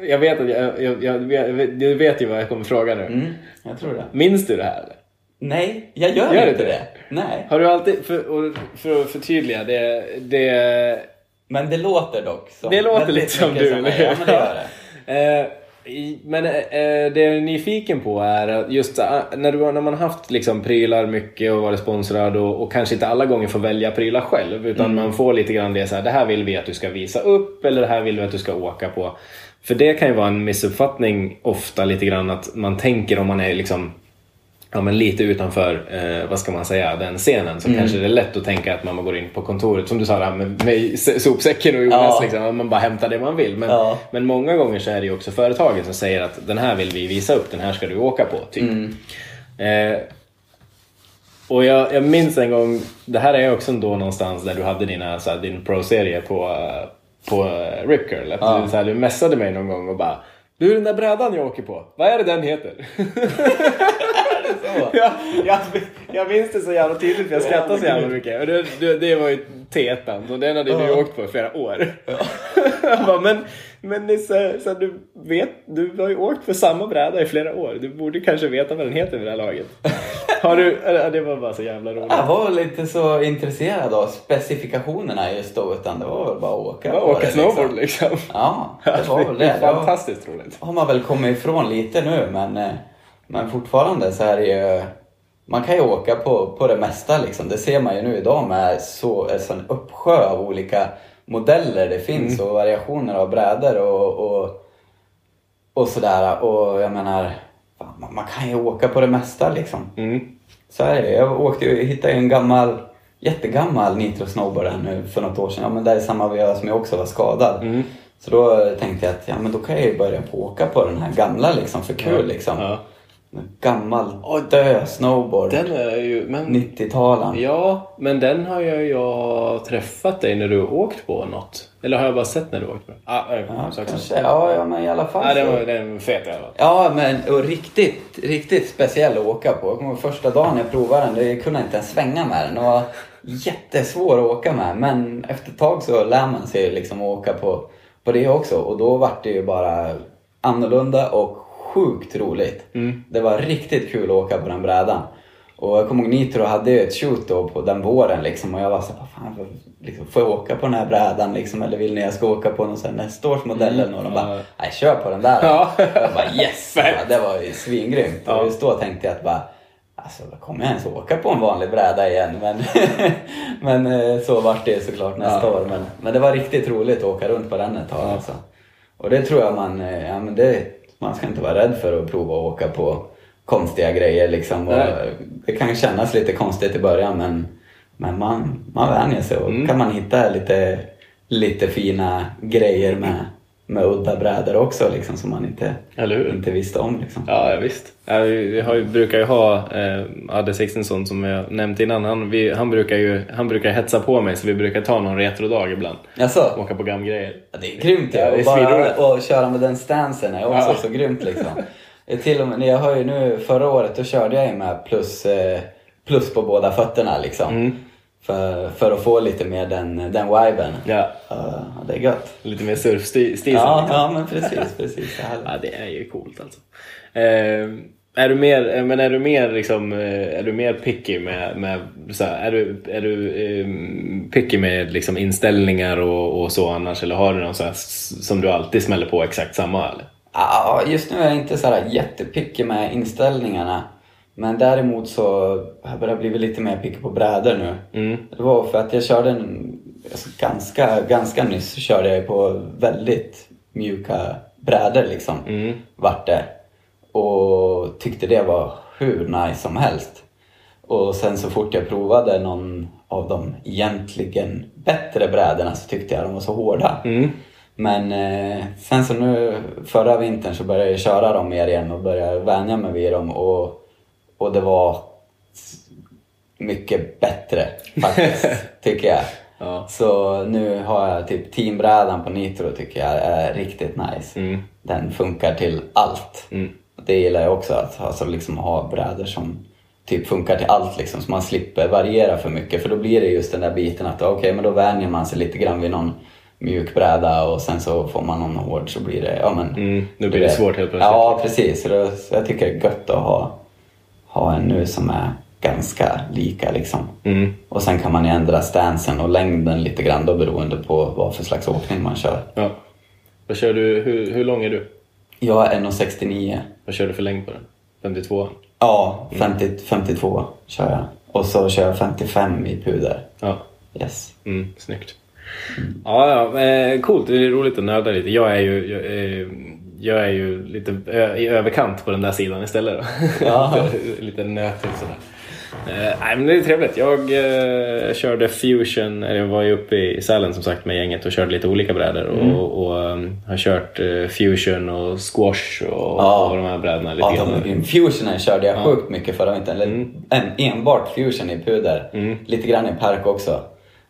jag vet att jag, jag, jag, jag, du vet ju vad jag kommer fråga nu. Mm, jag tror det. Minns du det här? eller? Nej, jag gör, Gör inte det. det? Nej. Har du alltid, för, för att förtydliga, det, det, Men det låter dock som... det låter lite som du. mig. Ja, men det gör det. Eh, Men eh, det jag är nyfiken på är just eh, när, du, när man har haft liksom prylar mycket och varit sponsrad och, och kanske inte alla gånger får välja prylar själv utan Mm. man får lite grann det så här, det här vill vi att du ska visa upp eller det här vill vi att du ska åka på. För det kan ju vara en missuppfattning ofta lite grann att man tänker om man är liksom ja, men lite utanför, eh, vad ska man säga, den scenen så kanske det är lätt att tänka att man går in på kontoret, som du sa där med, med sopsäcken och Jonas, Ja. liksom, man bara hämtar det man vill. Men, Ja. men många gånger så är det ju också företagen som säger att den här vill vi visa upp, den här ska du åka på. Typ. Eh, och jag, jag minns en gång, det här är också då någonstans där du hade dina, så här, din pro-serie på, eh, på eh, Rip Curl. Att Ja. du, så här, du messade mig någon gång och bara Du den där brädan jag åker på, vad är det den heter? Ja, jag, jag minns det så jävla tydligt för jag skrattade så jävla mycket. Det, det, det var ju T1 och den hade Ja. åkt på i flera år. jag bara, men, men Nisse, så du, vet, du har ju åkt för samma bräda i flera år. Du borde kanske veta vad den heter vid det här laget. Har du, det var bara så jävla roligt. Jag var inte så intresserad av specifikationerna just då utan det var väl bara att åka Bara åka det, snowboard liksom. liksom. Ja, det var väl Det fantastiskt roligt. har man väl kommit ifrån lite nu men, eh, men fortfarande så är det ju man kan ju åka på, på det mesta liksom. Det ser man ju nu idag med så, en uppsjö av olika modeller det finns och variationer av brädor och, och, och sådär. Och jag menar, man, man kan ju åka på det mesta liksom. Mm. Så är det. Jag åkte, ju- hittade en gammal, jättegammal Nitro Snowboard här nu för något år sedan. Ja men det är samma veva som jag också var skadad. Mm. Så då tänkte jag att ja men då kan jag ju börja på åka på den här gamla liksom för kul liksom. Ja. Gammal dö snowboard. Den är ju... Men, 90-talen. Ja, men den har ju jag träffat dig när du har åkt på något. Eller har jag bara sett när du åkt på den? Ah, Ja, kanske. Ja, ja, men i alla fall. Ja, den var, den var fet i alla fall. Ja, men och riktigt, riktigt speciell att åka på. Jag kommer ihåg första dagen jag provade den, jag kunde inte ens svänga med den. Den var jättesvår att åka med. Men efter ett tag så lär man sig liksom att åka på, på det också. Och då var det ju bara annorlunda och sjukt roligt. Det var riktigt kul att åka på den brädan. Och jag kommer ihåg Nitro hade ju ett shoot då på den våren liksom och jag var så "Vad fan, får- liksom, får jag åka på den här brädan liksom? Eller vill ni jag ska åka på någon sån nästa års modell eller något? Och de bara, nej kör på den där. Ja. Jag bara yes! Det var ju svingrymt. Ja. Och just då tänkte jag att bara, alltså kommer jag ens åka på en vanlig bräda igen? Men, men eh, så vart det såklart nästa Ja. år. Men, men det var riktigt roligt att åka runt på den ett tag alltså. Och det tror jag man, eh, ja men det, man ska inte vara rädd för att prova att åka på konstiga grejer liksom. Det kan kännas lite konstigt i början men, men man, man vänjer sig och Mm. kan man hitta lite, lite fina grejer med, med udda brädor också liksom som man inte, inte visste om liksom. Ja, ja, visst. Ja, vi, vi har ju, brukar ju ha eh, Adde Sixtensson som jag nämnt innan. Han, vi, han, brukar ju han brukar hetsa på mig så vi brukar ta någon retrodag ibland. Alltså, Åka på gamgrejer. ja, det är grymt ju. Ja, och bara och köra med den stansen är också Ja. så grymt liksom. Till och med, jag har ju nu, förra året då körde jag ju med plus, eh, plus på båda fötterna liksom. Mm. För, för att få lite mer den, den viben. Ja, Ja, det är gött. lite mer surfstil. Ja, ja men precis, precis. Det. Ja, det är ju coolt alltså. Eh, är du mer, men är du mer liksom, eh, är du mer picky med, med så här, är du, är du eh, picky med liksom inställningar och, och så annars eller har du någon så här, som du alltid smäller på exakt samma eller? Ja, just nu är jag inte så här jättepicky med inställningarna. Men däremot så har jag börjat bli lite mer picky på brädor nu. Mm. Det var för att jag körde en, alltså ganska, ganska nyss körde jag på väldigt mjuka brädor liksom. Mm. Vart det. Och tyckte det var hur nice som helst. Och sen så fort jag provade någon av de egentligen bättre brädorna så tyckte jag de var så hårda. Mm. Men eh, sen så nu förra vintern så började jag köra dem mer igen och började vänja mig vid dem och, och det var mycket bättre faktiskt, tycker jag. Ja. Så nu har jag typ teambrädan på Nitro tycker jag är riktigt nice. Mm. Den funkar till allt. Mm. Det gillar jag också, att alltså liksom ha brädor som typ funkar till allt liksom, så man slipper variera för mycket. För då blir det just den där biten att okej, men då vänjer man sig lite grann vid någon mjuk bräda och sen så får man någon hård så blir det, ja men... Mm, då blir det vet. svårt helt plötsligt. Ja, precis. Så jag tycker det är gött att ha, ha en nu som är ganska lika liksom. Mm. Och sen kan man ju ändra stansen och längden lite grann då beroende på vad för slags åkning man kör. Ja. Vad kör du, hur, hur lång är du? Jag är 1,69. Vad kör du för längd på den? 52? Ja, 50, 52 kör jag. Och så kör jag 55 i puder. Ja. Yes. Mm, snyggt. Ja, ja eh, coolt. Det är roligt att nörda lite. Jag är ju, jag, eh, jag är ju lite i överkant på den där sidan istället. Ja. lite nötig sådär. Nej, men det är trevligt. Jag eh, körde Fusion, eller jag var ju uppe i Sälen som sagt med gänget och körde lite olika brädor. Och, och um, har kört eh, Fusion och Squash och, Ja. och de här brädorna lite Ja, grann. Fusionen körde jag sjukt mycket förra vintern. Eller en, enbart fusion i puder. Lite grann i park också.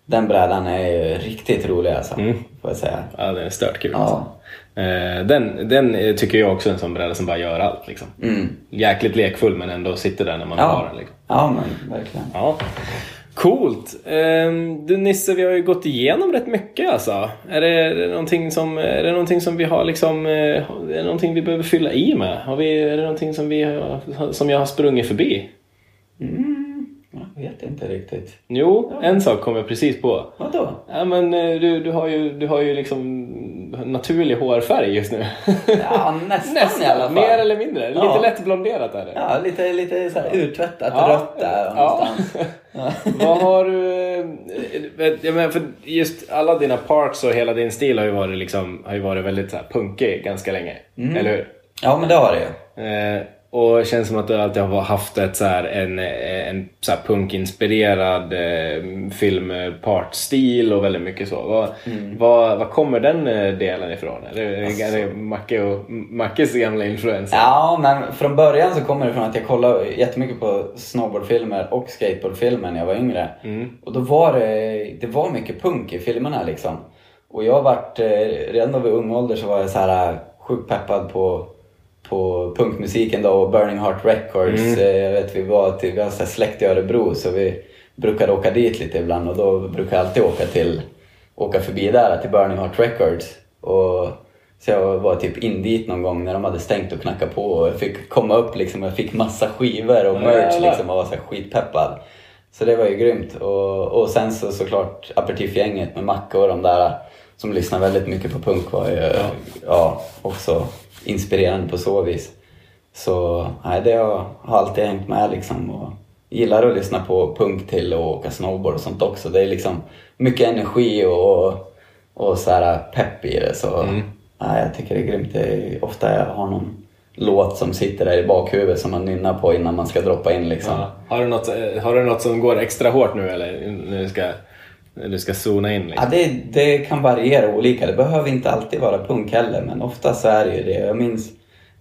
Den brädan är ju riktigt rolig alltså, får jag säga. Ja, den är stört kul. Ja. Eh, den, den tycker jag också är en sån bräda som bara gör allt. Liksom. Mm. Jäkligt lekfull men ändå sitter där när man har Ja. den. Liksom. ja, men verkligen. Ja. Coolt! Ehm, Du Nisse, vi har ju gått igenom rätt mycket alltså. Är det, är det, någonting, som, är det någonting som vi har liksom... eh, Är det någonting vi behöver fylla i med? Har vi, är det någonting som, vi har, som jag har sprungit förbi? Jag vet inte riktigt. Jo, en sak kom jag precis på. Vadå? Ja, men eh, du, du, har ju, du har ju liksom naturlig hårfärg just nu. Ja, nästan, i alla fall. Mer eller mindre. Lite Ja. lätt blonderat är det. Ja, lite, lite så här urtvättat Ja. rött där Ja. någonstans. Vad har du... eh, Jag menar, för just alla dina parts och hela din stil har ju varit, liksom, har ju varit väldigt så här punkig ganska länge. Mm. Eller hur? Ja, men det har det ju. Och det känns som att du alltid har haft ett, så här, en, en så här punkinspirerad eh, filmpartstil och väldigt mycket så. Vad, Mm. vad, vad kommer den eh, delen ifrån? Är det, är det Macke och, Mackes gamla influenser? Ja, men från början så kommer det från att jag kollade jättemycket på snowboardfilmer och skateboardfilmer när jag var yngre. Och då var det, det var mycket punk i filmerna liksom. Och jag vart, eh, redan då vid ung ålder så var jag så här eh, sjukt peppad på, på punkmusiken då och Burning Heart Records. Eh, Jag vet vi var till, vi har så släkt i Örebro så vi brukade åka dit lite ibland och då brukade jag alltid åka till, åka förbi där till Burning Heart Records. Och så jag var typ in dit någon gång när de hade stängt och knackat på och jag fick komma upp liksom. Jag fick massa skivor och merch liksom och var så skitpeppad. Så det var ju grymt. Och, och sen så såklart Aperitifgänget med Macke och de där som lyssnar väldigt mycket på punk var ju ja. också inspirerande på så vis. Så nej, det har, har alltid hängt med liksom. Och gillar att lyssna på punk till och åka snowboard och sånt också. Det är liksom mycket energi och, och så här pepp i det. Så nej, jag tycker det är grymt. Det är ofta jag har någon låt som sitter där i bakhuvudet som man nynnar på innan man ska droppa in liksom. Ja. Har, du något, eh, har du något som går extra hårt nu eller du ska, du ska zona in? Liksom? Ja, det, det kan variera olika. Det behöver inte alltid vara punk heller, men ofta så är det ju det. Jag minns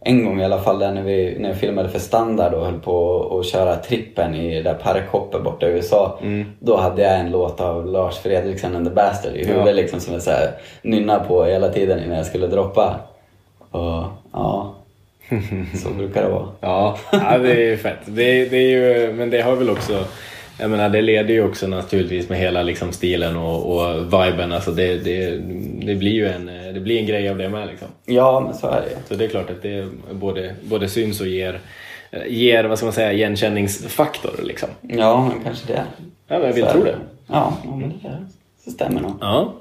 en gång i alla fall där när, vi, när jag filmade för Standard och höll på att köra trippen i det där parkhoppet borta i USA. Då hade jag en låt av Lars Fredriksen and the Bastard i huvudet Ja. liksom som jag så här nynna på hela tiden innan jag skulle droppa. Och ja, så brukar det vara. Ja, ja det är ju fett. Det, det är ju, men det har väl också... Jag menar, det leder ju också naturligtvis med hela liksom stilen och, och viben. Alltså det, det, det blir ju en, det blir en grej av det med. Liksom. Ja, men så är det. Så det är klart att det både, både syns och ger, ger vad ska man säga, igenkänningsfaktor. Liksom. Ja, men kanske det. Ja, men jag vill Så tro det. Ja, ja men det, det stämmer nog. Ja,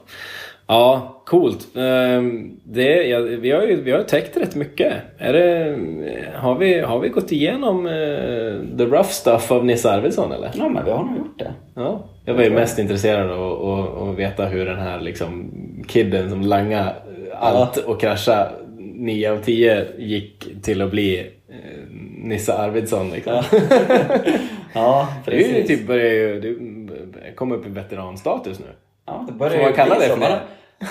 ja coolt. Ehm, Det, ja, vi har ju vi har täckt rätt mycket. Är det, har, vi, har vi gått igenom eh, the rough stuff av Nisse Arvidsson eller? Ja, men vi har nog gjort det. Ja, jag var ju mest intresserad av att- veta hur den här liksom, kidden som langa allt och krascha 9 av 10 gick till att bli eh, Nisse Arvidsson. Liksom. Ja, Du ju precis. typ börjar ju du kommer upp i veteranstatus nu. Ja, det börjar Får man kalla bli det för det?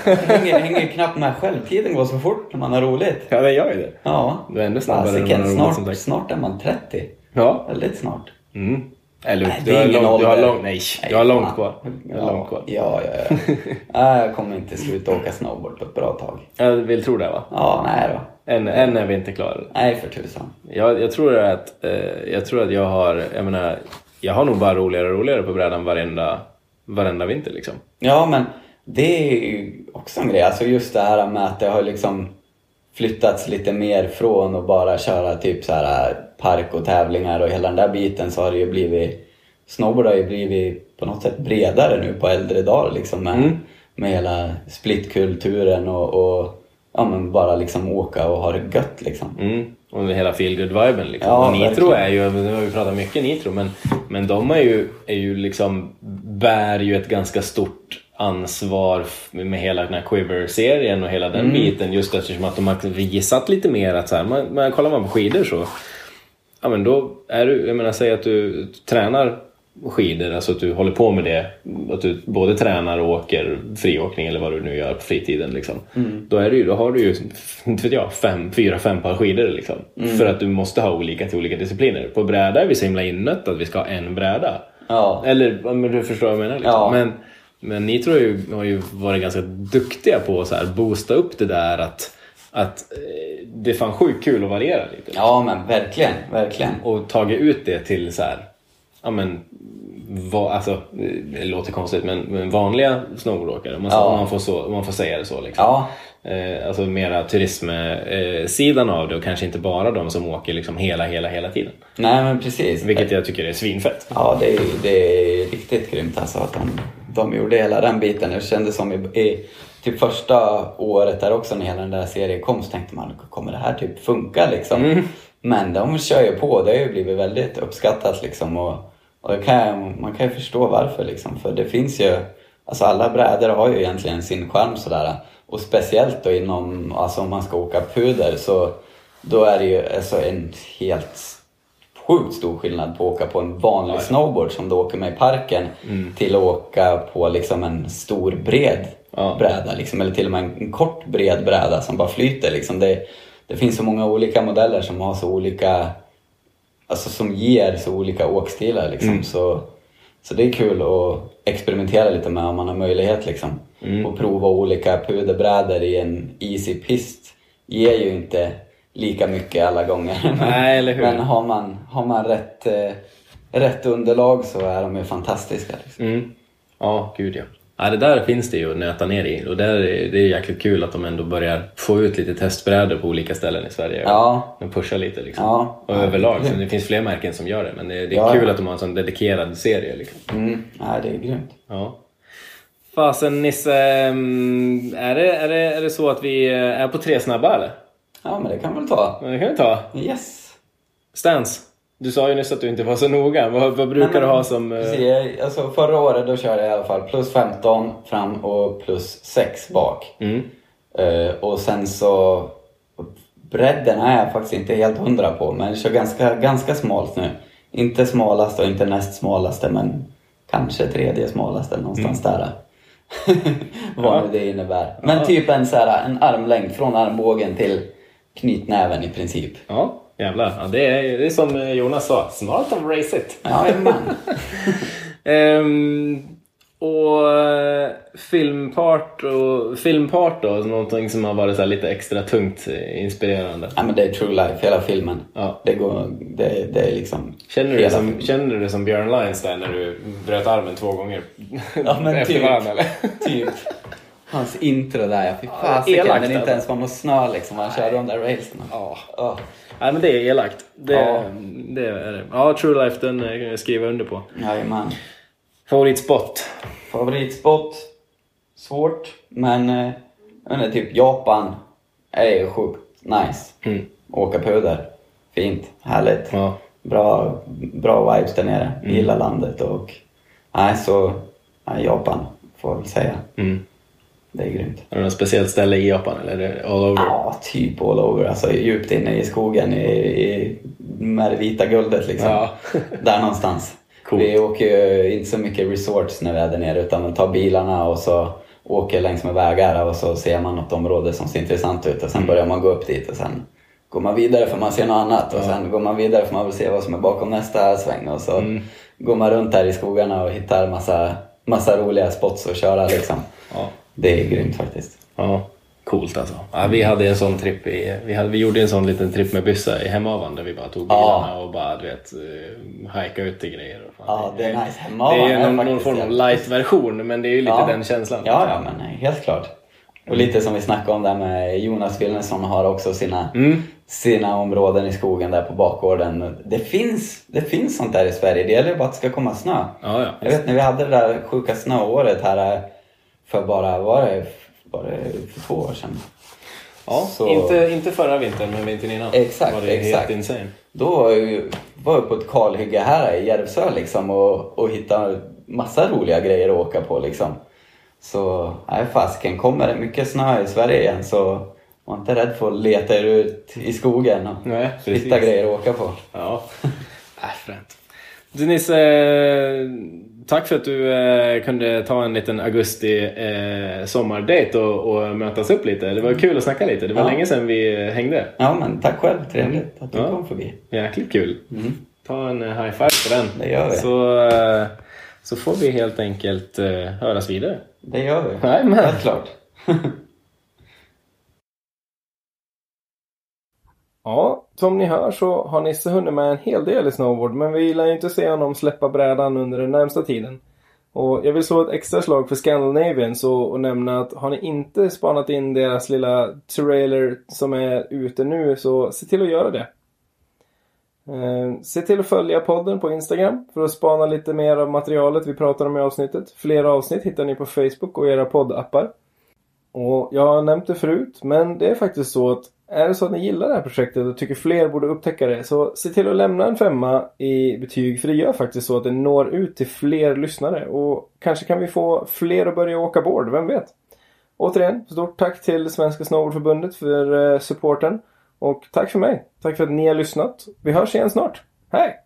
Man hänger, hänger knappt med själv. Tiden går så fort när man har roligt. Ja, det gör ju det. Ja. Du är ännu snabbare än Fasiken, man har roligt, snart, snart är man 30. Ja. Väldigt snart. Mm. Eller Nej, du, har långt, du har ålder. långt, nej, du har långt kvar. Du har Ja, långt kvar. ja, ja. ja. Nej, jag kommer inte sluta åka snowboard på ett bra tag. Jag vill tro det va? Ja, nej då. Än, än är vi inte klara. Nej, för tusan. Jag, jag, tror att, eh, jag tror att jag har, jag menar, jag har nog bara roligare och roligare på brädan varenda, varenda vinter liksom. Ja, men det är ju också en grej. Alltså just det här med att det har liksom flyttats lite mer från att bara köra typ så här park och tävlingar och hela den där biten så har det ju blivit Snowboard har ju blivit på något sätt bredare nu på äldre dagar liksom med, Mm. med hela splitkulturen och, och ja, men bara liksom åka och ha det gött liksom. Mm. Och hela feel viben liksom. Ja, och Nitro verkligen. är ju, nu har vi pratat mycket Nitro, men, men de är ju, är ju liksom, bär ju ett ganska stort ansvar med hela den här Quiver-serien och hela den Mm. biten just eftersom att de har visat lite mer att så här, man, man, kollar man på skidor så Ja men då är du, jag menar säg att du tränar skidor, alltså att du håller på med det. Att du både tränar och åker friåkning eller vad du nu gör på fritiden. Liksom. Då, är ju, då har du ju, inte vet jag, fem, fyra, fem par skidor. Liksom. För att du måste ha olika till olika discipliner. På bräda är vi så himla inött att vi ska ha en bräda. Ja. Eller, men du förstår vad jag menar. Liksom. Ja. Men, men ni tror ju, har ju varit ganska duktiga på att så här boosta upp det där att, att eh, det är fan sjukt kul att variera lite Ja men verkligen, verkligen. och tagit ut det till så här, ja men, va, alltså, det låter konstigt men, men vanliga snowboardåkare, om man, Ja. man, får så, man får säga det så. Liksom. Ja, Eh, alltså mera turismsidan av det och kanske inte bara de som åker liksom hela, hela, hela tiden. nej men precis. Vilket jag tycker är svinfett. Ja, det är, det är riktigt grymt alltså att de, de gjorde hela den biten. Det kändes som i, i typ första året där också när hela den där serien kom så tänkte man, kommer det här typ funka liksom? Men de kör ju på, det har ju blivit väldigt uppskattat liksom och, och kan jag, man kan ju förstå varför liksom. För det finns ju, alltså alla brädor har ju egentligen sin charm sådär. Och speciellt då inom, alltså om man ska åka puder så då är det ju alltså en helt sjukt stor skillnad på att åka på en vanlig snowboard som du åker med i parken till att åka på liksom en stor bred Ja. bräda. Liksom, eller till och med en, kort bred bräda som bara flyter. Liksom. Det, det finns så många olika modeller som har så olika, alltså som ger så olika åkstilar. Liksom. Så, så det är kul att experimentera lite med om man har möjlighet. Liksom. Och prova olika puderbrädor i en easy pist ger ju inte lika mycket alla gånger. Nej, eller hur? Men har man, har man rätt, eh, rätt underlag så är de ju fantastiska. Liksom. Mm. Ja, gud ja. ja. Det där finns det ju att nöta ner i och där är, det är jäkligt kul att de ändå börjar få ut lite testbrädor på olika ställen i Sverige. Ja. De pushar lite liksom. Ja. Och överlag, så det finns fler märken som gör det men det, det är Ja, kul att de har en sån dedikerad serie. Liksom. Mm. Ja, det är grymt. Ja. Fasen Nisse, mm, är det, är, det, är det så att vi eh, är på tre snabba eller? Ja, men det kan väl ta. Men Det kan vi ta. Yes. Stans, du sa ju nyss att du inte var så noga. Vad, vad brukar du ha som... eh, Precis, alltså förra året då körde jag i alla fall plus 15 fram och plus 6 bak. Mm. Eh, och sen så... Bredden är jag faktiskt inte helt hundra på, men jag kör ganska, ganska smalt nu. Inte smalast och inte näst smalaste, men kanske tredje smalaste någonstans där. Vad Ja. nu det innebär. Men Ja. typ en, så här, en armlängd från armbågen till knytnäven i princip. Ja, jävlar. Ja, det, är, det är som eh, Jonas sa, smart of race it. Jajamän. Ehm, och eh, filmpart och filmpart då, någonting som har varit så här lite extra tungt eh, inspirerande. ja, men det är true life, hela filmen. Ja. Det, går, det, det är liksom... Känner du, som, känner du som Björn Lines där när du bröt armen två gånger Ja, men typ. varandra? Eller? Typ. Hans intro där, ja. Fy Ja, fasiken. när det inte ens var något snö liksom. Han körde de där racerna. Ja. Ja. Nej men det är elakt. Det, Ja. det är det. Ja, True Life den eh, kan jag under på. Jajamän. Favoritspot? Favoritspot? Svårt. Men, eh, jag vet inte, typ Japan är ju sjukt nice. Mm. Åka puder. Fint. Härligt. Ja. Bra, bra vibes där nere. Mm. Gillar landet och... Nej, så... Nej, Japan får jag väl säga. Mm. Det är grymt. Har du något speciellt ställe i Japan eller är det all over? Ja, typ all over. Alltså djupt inne i skogen i, i, med det vita guldet liksom. Ja. Där någonstans. Coolt. Vi åker ju inte så mycket resorts när vi är där nere utan man tar bilarna och så åker längs med vägar och så ser man något område som ser intressant ut och sen börjar man gå upp dit och sen går man vidare för man ser något annat och sen går man vidare för man vill se vad som är bakom nästa sväng och så går man runt där i skogarna och hittar massa, massa roliga spots att köra liksom. Ja. Det är grymt faktiskt. Ja, coolt alltså. Ja, vi hade en sån tripp i, vi, hade, vi gjorde en sån liten tripp med byssa i Hemavan där vi bara tog Ja. bilarna och bara du vet, uh, hajka ut till grejer. Och fan. Ja, det är nice. Det Hemavan är ju någon, någon form av light-version men det är ju lite Ja. den känslan. Ja, ja, men nej, helt klart. Och lite som vi snackade om där med Jonas Wilhelmsson har också sina, Mm. sina områden i skogen där på bakgården. Det finns, det finns sånt där i Sverige, det gäller bara att det ska komma snö. Ja, ja. Jag vet när vi hade det där sjuka snöåret här för bara, var det, var det för två år sedan? ja Så- inte, inte förra vintern, men vintern innan. Exakt, var det exakt. helt insane. Då var jag på ett kalhygge här i Järvsö liksom och, och hittade massa roliga grejer att åka på liksom. Så, nej fasken, kommer det mycket snö i Sverige igen så var inte rädd för att leta er ut i skogen och Nej, hitta grejer att åka på. Ja, äh, fränt. Du Nisse, eh, tack för att du eh, kunde ta en liten augusti eh, sommardate och, och mötas upp lite. Det var kul att snacka lite. Det var Ja. länge sedan vi eh, hängde. Ja men tack själv, trevligt att du Ja. kom förbi. Jäkligt kul. Mm. Ta en eh, high five på den. Det gör vi. Så, eh, så får vi helt enkelt eh, höras vidare. Det gör vi. Nej, men- Helt klart. Ja, som ni hör så har Nisse hunnit med en hel del i snowboard men vi lär ju inte se honom släppa brädan under den närmsta tiden. Och jag vill slå ett extra slag för Scandinavian så och nämna att har ni inte spanat in deras lilla trailer som är ute nu så se till att göra det. Eh, se till att följa podden på Instagram för att spana lite mer av materialet vi pratar om i avsnittet. Flera avsnitt hittar ni på Facebook och era poddappar. Och jag har nämnt det förut, men det är faktiskt så att är det så att ni gillar det här projektet och tycker fler borde upptäcka det så se till att lämna en femma i betyg för det gör faktiskt så att det når ut till fler lyssnare och kanske kan vi få fler att börja åka board, vem vet? Återigen, stort tack till Svenska Snowboardförbundet för eh, supporten och tack för mig. Tack för att ni har lyssnat. Vi hörs igen snart. Hej!